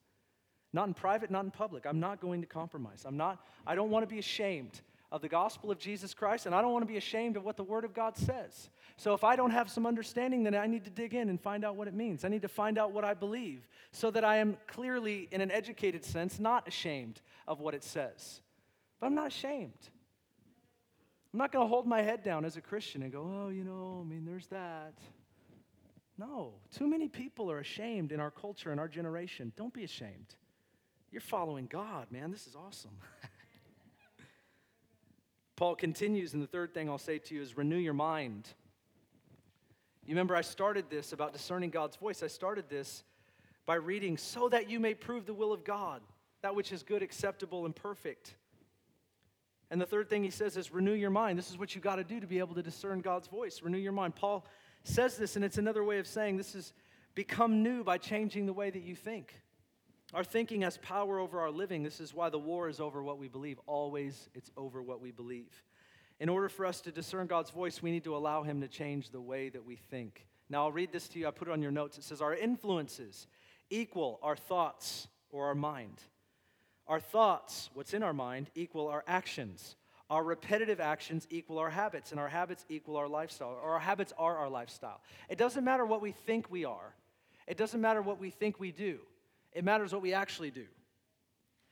Not in private, not in public. I'm not going to compromise. I'm not, I don't want to be ashamed of the gospel of Jesus Christ, and I don't want to be ashamed of what the Word of God says. So if I don't have some understanding, then I need to dig in and find out what it means. I need to find out what I believe so that I am clearly, in an educated sense, not ashamed of what it says. But I'm not ashamed. I'm not going to hold my head down as a Christian and go, oh, you know, I mean, there's that. No, too many people are ashamed in our culture and our generation. Don't be ashamed. You're following God, man. This is awesome. Paul continues, and the third thing I'll say to you is renew your mind. You remember, I started this about discerning God's voice. I started this by reading, so that you may prove the will of God, that which is good, acceptable, and perfect. And the third thing he says is renew your mind. This is what you got to do to be able to discern God's voice. Renew your mind. Paul says this, and it's another way of saying this is become new by changing the way that you think. Our thinking has power over our living. This is why the war is over what we believe. Always, it's over what we believe. In order for us to discern God's voice, we need to allow Him to change the way that we think. Now, I'll read this to you. I put it on your notes. It says, Our influences equal our thoughts or our mind. Our thoughts, what's in our mind, equal our actions. Our repetitive actions equal our habits, and our habits equal our lifestyle, or our habits are our lifestyle. It doesn't matter what we think we are, it doesn't matter what we think we do, it matters what we actually do.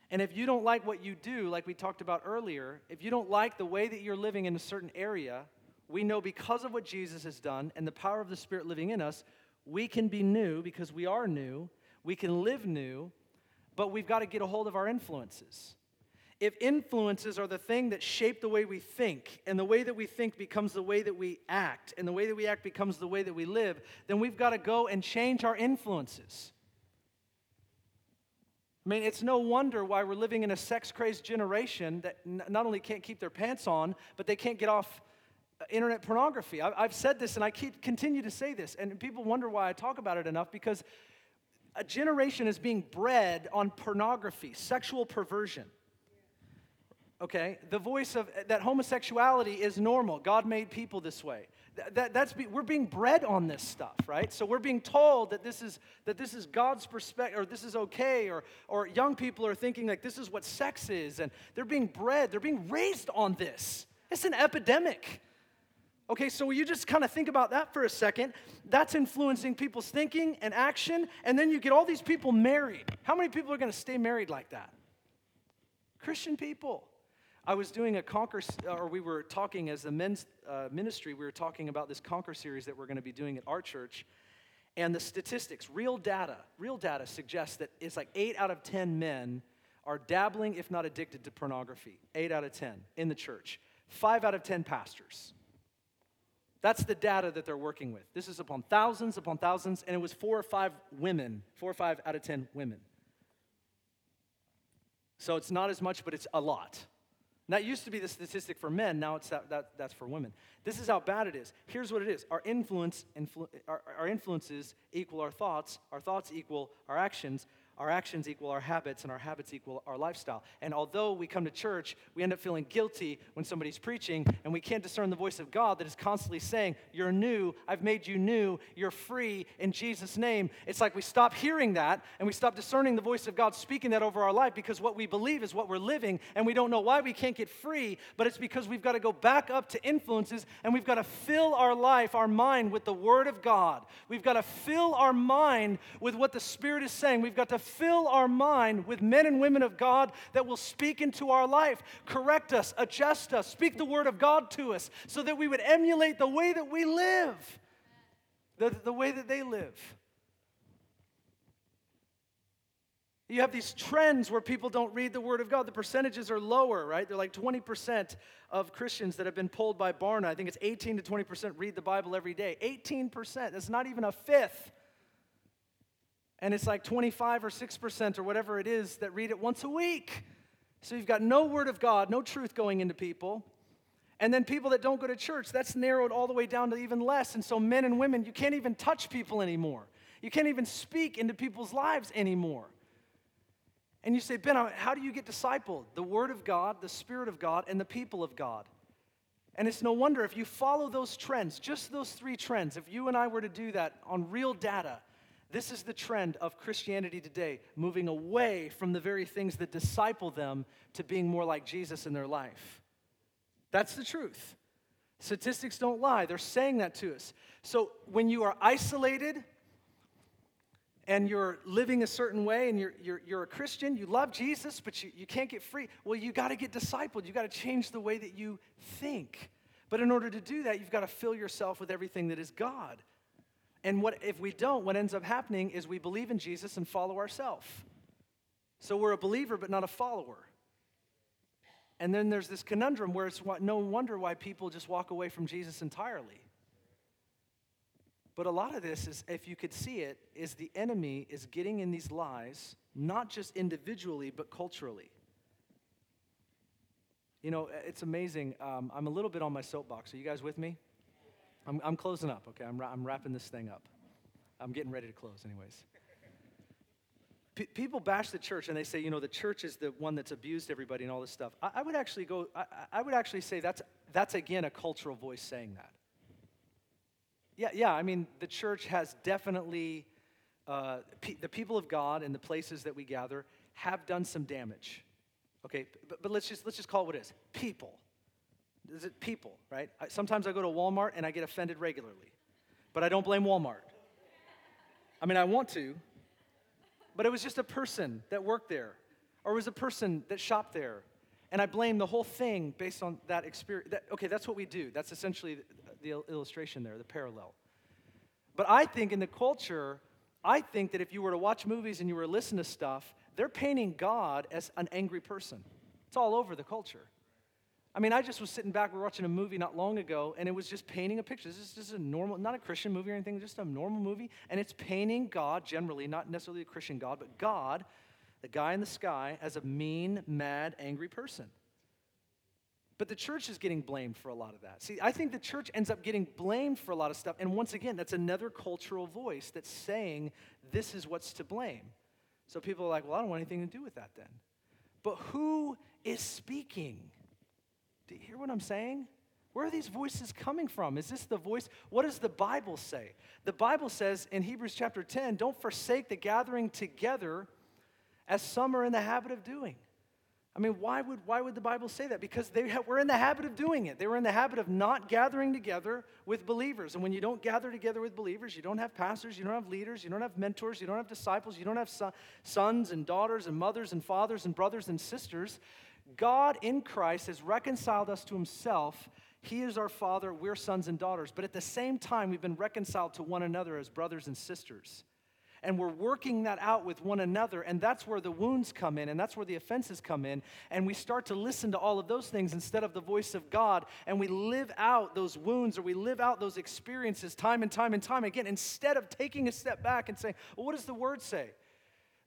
And if you don't like what you do, like we talked about earlier, if you don't like the way that you're living in a certain area, we know because of what Jesus has done and the power of the Spirit living in us, we can be new because we are new. We can live new, but we've got to get a hold of our influences. If influences are the thing that shape the way we think, and the way that we think becomes the way that we act, and the way that we act becomes the way that we live, then we've got to go and change our influences. I mean, it's no wonder why we're living in a sex crazed generation that n- not only can't keep their pants on, but they can't get off uh, internet pornography. I- have said this and I keep, continue to say this, and people wonder why I talk about it enough because a generation is being bred on pornography, sexual perversion. Okay? The voice of that homosexuality is normal. God made people this way that, that's be, we're being bred on this stuff right so we're being told that this is that this is god's perspective or this is okay or or young people are thinking like this is what sex is and they're being bred they're being raised on this it's an epidemic Okay, so you just kind of think about that for a second. That's influencing people's thinking and action, and then you get all these people married. How many people are going to stay married like that? Christian people. I was doing a Conquer, or we were talking as a men's uh, ministry, we were talking about this Conquer series that we're going to be doing at our church. And the statistics, real data, real data suggests that it's like eight out of 10 men are dabbling, if not addicted to pornography. Eight out of 10 in the church. Five out of 10 pastors. That's the data that they're working with. This is upon thousands upon thousands, and it was four or five women, four or five out of 10 women. So it's not as much, but it's a lot. That used to be the statistic for men, now it's that, that, that's for women. This is how bad it is. Here's what it is our, influence, influ, our, our influences equal our thoughts, our thoughts equal our actions, our actions equal our habits, and our habits equal our lifestyle. And although we come to church, we end up feeling guilty when somebody's preaching, and we can't discern the voice of God that is constantly saying, You're new, I've made you new, you're free in Jesus' name. It's like we stop hearing that, and we stop discerning the voice of God speaking that over our life because what we believe is what we're living, and we don't know why we can't get free, but it's because we've got to go back up to influences, and we've got to fill our life, our mind with the Word of God. We've got to fill our mind with what the Spirit is saying. We've got to fill our mind with men and women of God that will speak into our life, correct us, adjust us, speak the word of God to us, so that we would emulate the way that we live, the, the way that they live. You have these trends where people don't read the Word of God. The percentages are lower, right? They're like 20% of Christians that have been polled by Barna. I think it's 18 to 20% read the Bible every day. 18%. That's not even a fifth and it's like 25 or 6% or whatever it is that read it once a week. So you've got no word of God, no truth going into people. And then people that don't go to church, that's narrowed all the way down to even less. And so men and women, you can't even touch people anymore. You can't even speak into people's lives anymore. And you say, Ben, how do you get discipled? The Word of God, the Spirit of God, and the people of God. And it's no wonder if you follow those trends, just those three trends, if you and I were to do that on real data, this is the trend of Christianity today, moving away from the very things that disciple them to being more like Jesus in their life. That's the truth. Statistics don't lie, they're saying that to us. So when you are isolated, and you're living a certain way and you're, you're, you're a Christian, you love Jesus, but you, you can't get free. Well, you got to get discipled. You got to change the way that you think. But in order to do that, you've got to fill yourself with everything that is God. And what if we don't, what ends up happening is we believe in Jesus and follow ourselves. So we're a believer but not a follower. And then there's this conundrum where it's no wonder why people just walk away from Jesus entirely. But a lot of this is, if you could see it, is the enemy is getting in these lies, not just individually, but culturally. You know, it's amazing. Um, I'm a little bit on my soapbox. Are you guys with me? I'm, I'm closing up, okay? I'm, I'm wrapping this thing up. I'm getting ready to close, anyways. P- people bash the church and they say, you know, the church is the one that's abused everybody and all this stuff. I, I would actually go, I, I would actually say that's, that's again a cultural voice saying that. Yeah, yeah, I mean, the church has definitely, uh, the people of God and the places that we gather have done some damage. Okay, but, but let's, just, let's just call it what it is people. Is it people, right? I, sometimes I go to Walmart and I get offended regularly, but I don't blame Walmart. I mean, I want to, but it was just a person that worked there, or it was a person that shopped there, and I blame the whole thing based on that experience. That, okay, that's what we do. That's essentially the, the illustration there, the parallel. But I think in the culture, I think that if you were to watch movies and you were to listen to stuff, they're painting God as an angry person. It's all over the culture. I mean, I just was sitting back, we were watching a movie not long ago, and it was just painting a picture. This is just a normal, not a Christian movie or anything, just a normal movie. And it's painting God, generally, not necessarily a Christian God, but God, the guy in the sky, as a mean, mad, angry person. But the church is getting blamed for a lot of that. See, I think the church ends up getting blamed for a lot of stuff. And once again, that's another cultural voice that's saying this is what's to blame. So people are like, well, I don't want anything to do with that then. But who is speaking? Do you hear what I'm saying? Where are these voices coming from? Is this the voice? What does the Bible say? The Bible says in Hebrews chapter 10 don't forsake the gathering together as some are in the habit of doing. I mean, why would, why would the Bible say that? Because they were in the habit of doing it. They were in the habit of not gathering together with believers. And when you don't gather together with believers, you don't have pastors, you don't have leaders, you don't have mentors, you don't have disciples, you don't have son- sons and daughters and mothers and fathers and brothers and sisters. God in Christ has reconciled us to himself. He is our Father, we're sons and daughters. But at the same time, we've been reconciled to one another as brothers and sisters. And we're working that out with one another, and that's where the wounds come in, and that's where the offenses come in. And we start to listen to all of those things instead of the voice of God, and we live out those wounds or we live out those experiences time and time and time again instead of taking a step back and saying, Well, what does the word say?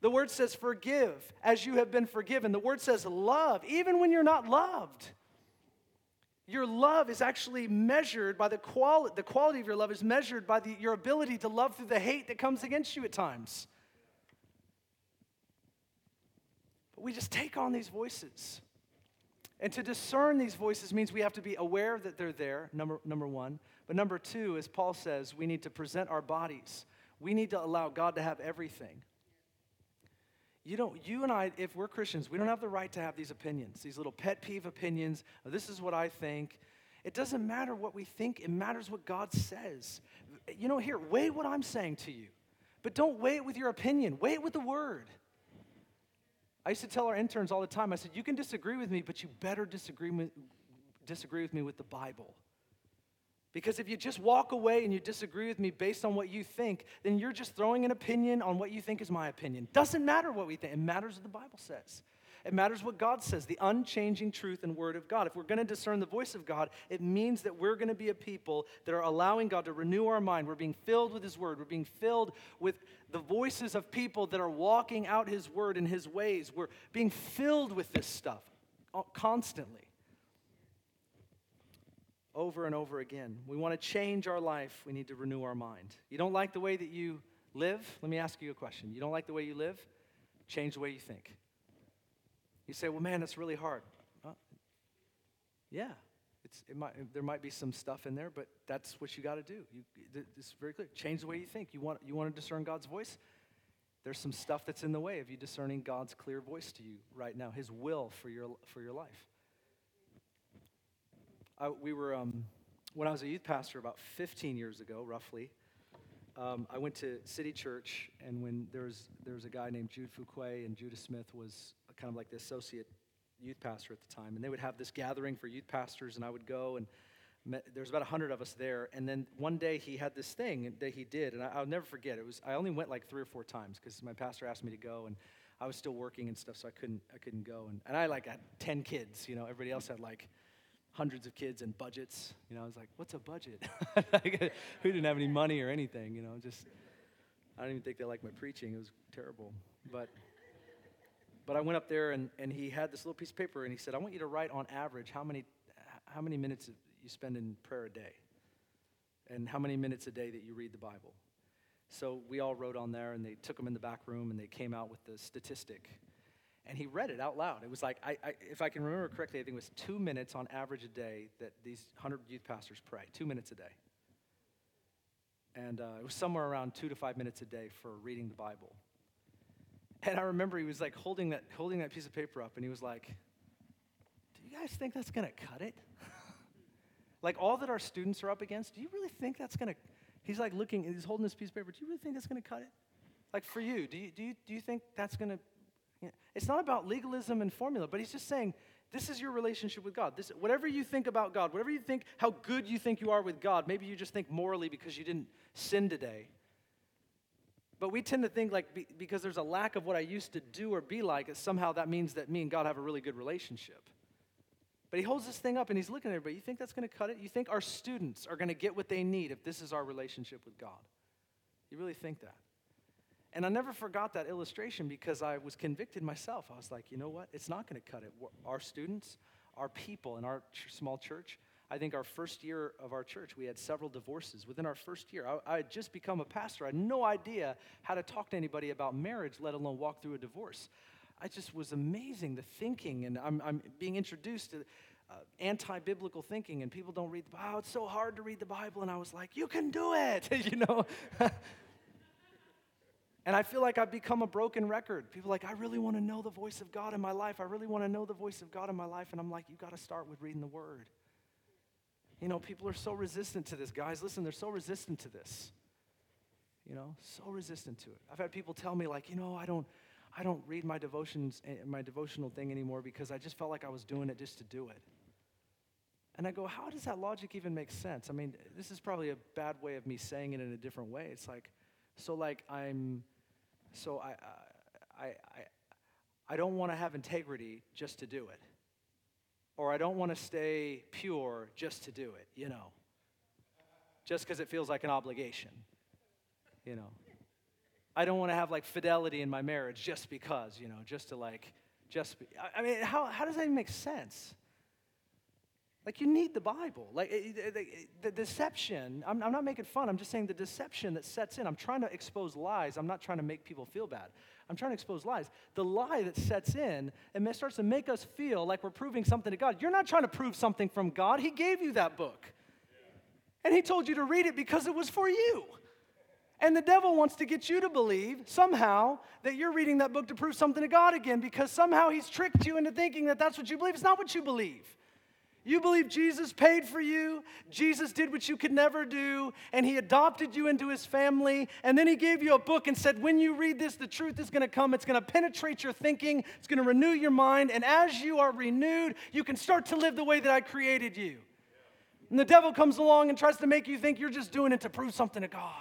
The word says, forgive as you have been forgiven. The word says, love, even when you're not loved. Your love is actually measured by the quality, the quality of your love is measured by the, your ability to love through the hate that comes against you at times. But we just take on these voices. And to discern these voices means we have to be aware that they're there, number, number one. But number two, as Paul says, we need to present our bodies. We need to allow God to have everything. You don't, you and I, if we're Christians, we don't have the right to have these opinions, these little pet peeve opinions. Oh, this is what I think. It doesn't matter what we think, it matters what God says. You know, here, weigh what I'm saying to you, but don't weigh it with your opinion, weigh it with the word. I used to tell our interns all the time, I said, You can disagree with me, but you better disagree with, disagree with me with the Bible. Because if you just walk away and you disagree with me based on what you think, then you're just throwing an opinion on what you think is my opinion. Doesn't matter what we think, it matters what the Bible says. It matters what God says, the unchanging truth and word of God. If we're going to discern the voice of God, it means that we're going to be a people that are allowing God to renew our mind. We're being filled with His word. We're being filled with the voices of people that are walking out His word and His ways. We're being filled with this stuff uh, constantly over and over again. We want to change our life, we need to renew our mind. You don't like the way that you live? Let me ask you a question. You don't like the way you live? Change the way you think. You say, well, man, that's really hard. yeah, it's, it might, there might be some stuff in there, but that's what you got to do. You, it's very clear. Change the way you think. You want, you want to discern God's voice? There's some stuff that's in the way of you discerning God's clear voice to you right now, His will for your, for your life. I, we were, um, when I was a youth pastor about 15 years ago, roughly, um, I went to City Church, and when there was, there was a guy named Jude Fuquay, and Judah Smith was kind of like the associate youth pastor at the time, and they would have this gathering for youth pastors, and I would go, and met, there was about 100 of us there, and then one day he had this thing that he did, and I, will never forget. It was I only went like three or four times because my pastor asked me to go, and I was still working and stuff, so I couldn't I couldn't go, and, and I like had 10 kids, you know, everybody else had like hundreds of kids and budgets. You know, I was like, what's a budget? Who didn't have any money or anything, you know, just, I don't even think they liked my preaching. It was terrible. But, but I went up there and, and he had this little piece of paper and he said, I want you to write on average how many, how many minutes you spend in prayer a day and how many minutes a day that you read the Bible. So we all wrote on there and they took them in the back room and they came out with the statistic and he read it out loud. It was like, I, I, if I can remember correctly, I think it was two minutes on average a day that these 100 youth pastors pray, two minutes a day. And uh, it was somewhere around two to five minutes a day for reading the Bible. And I remember he was like holding that, holding that piece of paper up, and he was like, Do you guys think that's to cut it? like all that our students are up against, do you really think that's to? He's like looking, he's holding this piece of paper. Do you really think that's to cut it? Like for you, do you, do you, do you think that's to it's not about legalism and formula, but he's just saying, this is your relationship with God. This, whatever you think about God, whatever you think, how good you think you are with God, maybe you just think morally because you didn't sin today. But we tend to think like be, because there's a lack of what I used to do or be like, somehow that means that me and God have a really good relationship. But he holds this thing up and he's looking at everybody. You think that's going to cut it? You think our students are going to get what they need if this is our relationship with God? You really think that? And I never forgot that illustration because I was convicted myself. I was like, you know what? It's not going to cut it. Our students, our people in our ch- small church, I think our first year of our church, we had several divorces within our first year. I, I, had just become a pastor. I had no idea how to talk to anybody about marriage, let alone walk through a divorce. I just was amazing, the thinking, and I'm, I'm being introduced to uh, anti biblical thinking, and people don't read the Bible. Oh, it's so hard to read the Bible. And I was like, you can do it, you know? and I feel like I've become a broken record. People like, I really want to know the voice of God in my life. I really want to know the voice of God in my life. And I'm like, you got to start with reading the Word. You know, people are so resistant to this, guys. Listen, they're so resistant to this. You know, so resistant to it. I've had people tell me, like, you know, I don't, I don't read my devotions, eh, my devotional thing anymore because I just felt like I was doing it just to do it. And I go, how does that logic even make sense? I mean, this is probably a bad way of me saying it in a different way. It's like, so like I'm, so I, I, I, I don't want to have integrity just to do it or I don't want to stay pure just to do it, you know, just because it feels like an obligation, you know. I don't want to have like fidelity in my marriage just because, you know, just to like, just be. I mean, how, how does that even make sense? Like, you need the Bible. Like, the deception, I'm, I'm not making fun, I'm just saying the deception that sets in. I'm trying to expose lies, I'm not trying to make people feel bad. I'm trying to expose lies. The lie that sets in and starts to make us feel like we're proving something to God. You're not trying to prove something from God. He gave you that book. And He told you to read it because it was for you. And the devil wants to get you to believe somehow that you're reading that book to prove something to God again because somehow he's tricked you into thinking that that's what you believe. It's not what you believe. You believe Jesus paid for you, Jesus did what you could never do, and he adopted you into his family, and then he gave you a book and said, When you read this, the truth is to come. It's to penetrate your thinking, it's to renew your mind, and as you are renewed, you can start to live the way that I created you. And the devil comes along and tries to make you think you're just doing it to prove something to God.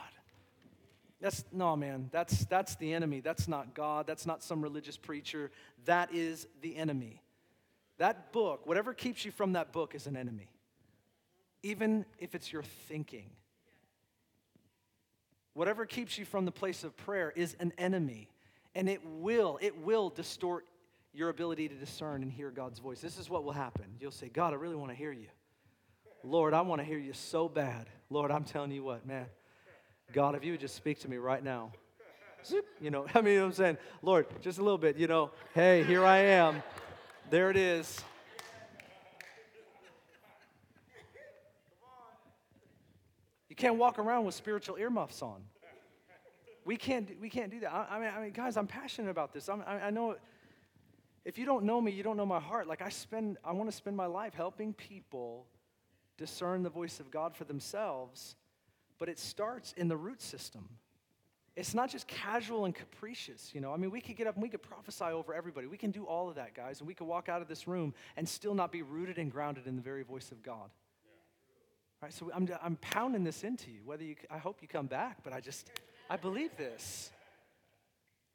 That's no man, that's that's the enemy. That's not God, that's not some religious preacher. That is the enemy. That book, whatever keeps you from that book, is an enemy, even if it's your thinking. Whatever keeps you from the place of prayer is an enemy, and it will, it will distort your ability to discern and hear God's voice. This is what will happen. You'll say, God, I really want to hear you. Lord, I want to hear you so bad. Lord, I'm telling you what, man. God, if you would just speak to me right now. You know, I mean, you know I'm saying, Lord, just a little bit, you know, hey, here I am. There it is. You can't walk around with spiritual earmuffs on. We can't, we can't do that. I, I mean, I mean, guys, I'm passionate about this. I'm, I, I know if you don't know me, you don't know my heart. Like I spend, I want to spend my life helping people discern the voice of God for themselves, but it starts in the root system. It's not just casual and capricious, you know. I mean, we could get up and we could prophesy over everybody. We can do all of that, guys, and we could walk out of this room and still not be rooted and grounded in the very voice of God. Yeah. Right? So I'm, I'm pounding this into you. Whether you, I hope you come back, but I just, I believe this.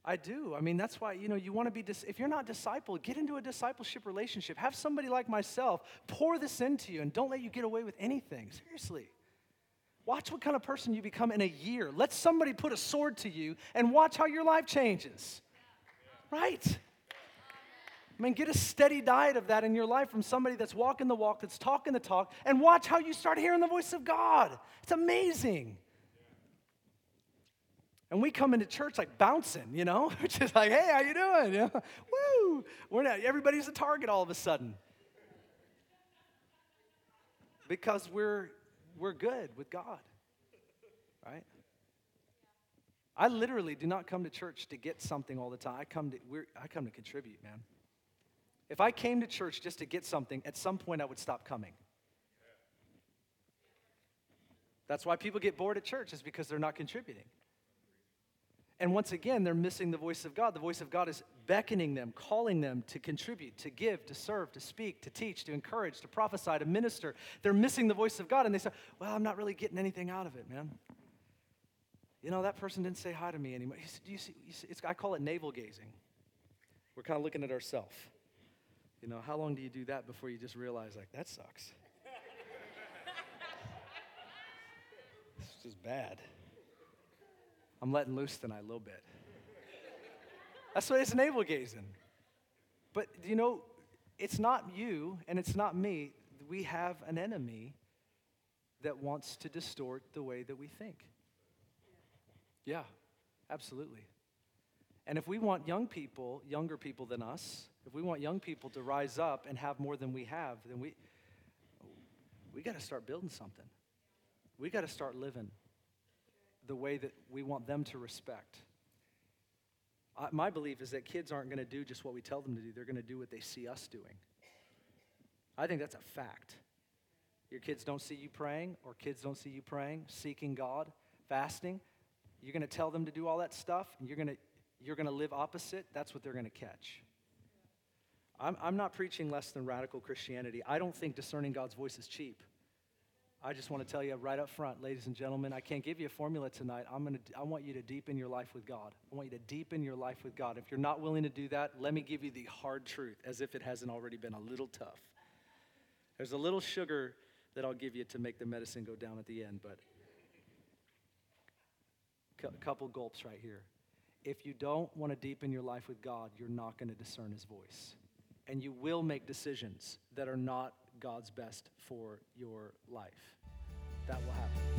I do. I mean, that's why, you know, you want to be, dis- if you're not discipled, get into a discipleship relationship. Have somebody like myself pour this into you and don't let you get away with anything. Seriously. Watch what kind of person you become in a year. Let somebody put a sword to you and watch how your life changes. Right? I mean, get a steady diet of that in your life from somebody that's walking the walk, that's talking the talk, and watch how you start hearing the voice of God. It's amazing. And we come into church like bouncing, you know, is like, hey, how you doing? You know? Woo! We're not, everybody's a target all of a sudden. Because we're we're good with God, right? I literally do not come to church to get something all the time. I come to, I come to contribute, man. If I came to church just to get something, at some point I would stop coming. That's why people get bored at church, is because they're not contributing. And once again, they're missing the voice of God. The voice of God is beckoning them, calling them to contribute, to give, to serve, to speak, to teach, to encourage, to prophesy, to minister. They're missing the voice of God and they say, Well, I'm not really getting anything out of it, man. You know, that person didn't say hi to me anymore. Do you see, you see it's, I call it navel gazing. We're kind of looking at ourselves. You know, how long do you do that before you just realize, like, that sucks? it's just bad. I'm letting loose tonight a little bit. That's what it's navel gazing. But you know, it's not you and it's not me. We have an enemy that wants to distort the way that we think. Yeah, absolutely. And if we want young people, younger people than us, if we want young people to rise up and have more than we have, then we we got to start building something. We got to start living the way that we want them to respect. I, my belief is that kids aren't going to do just what we tell them to do, they're going to do what they see us doing. I think that's a fact. Your kids don't see you praying, or kids don't see you praying, seeking God, fasting. You're going to tell them to do all that stuff, and you're going to, you're going to live opposite. That's what they're going to catch. I'm, I'm not preaching less than radical Christianity. I don't think discerning God's voice is cheap. I just want to tell you right up front, ladies and gentlemen, I can't give you a formula tonight. I'm gonna, I want you to deepen your life with God. I want you to deepen your life with God. If you're not willing to do that, let me give you the hard truth, as if it hasn't already been a little tough. There's a little sugar that I'll give you to make the medicine go down at the end, but a couple gulps right here. If you don't want to deepen your life with God, you're not going to discern His voice. And you will make decisions that are not God's best for your life that will happen.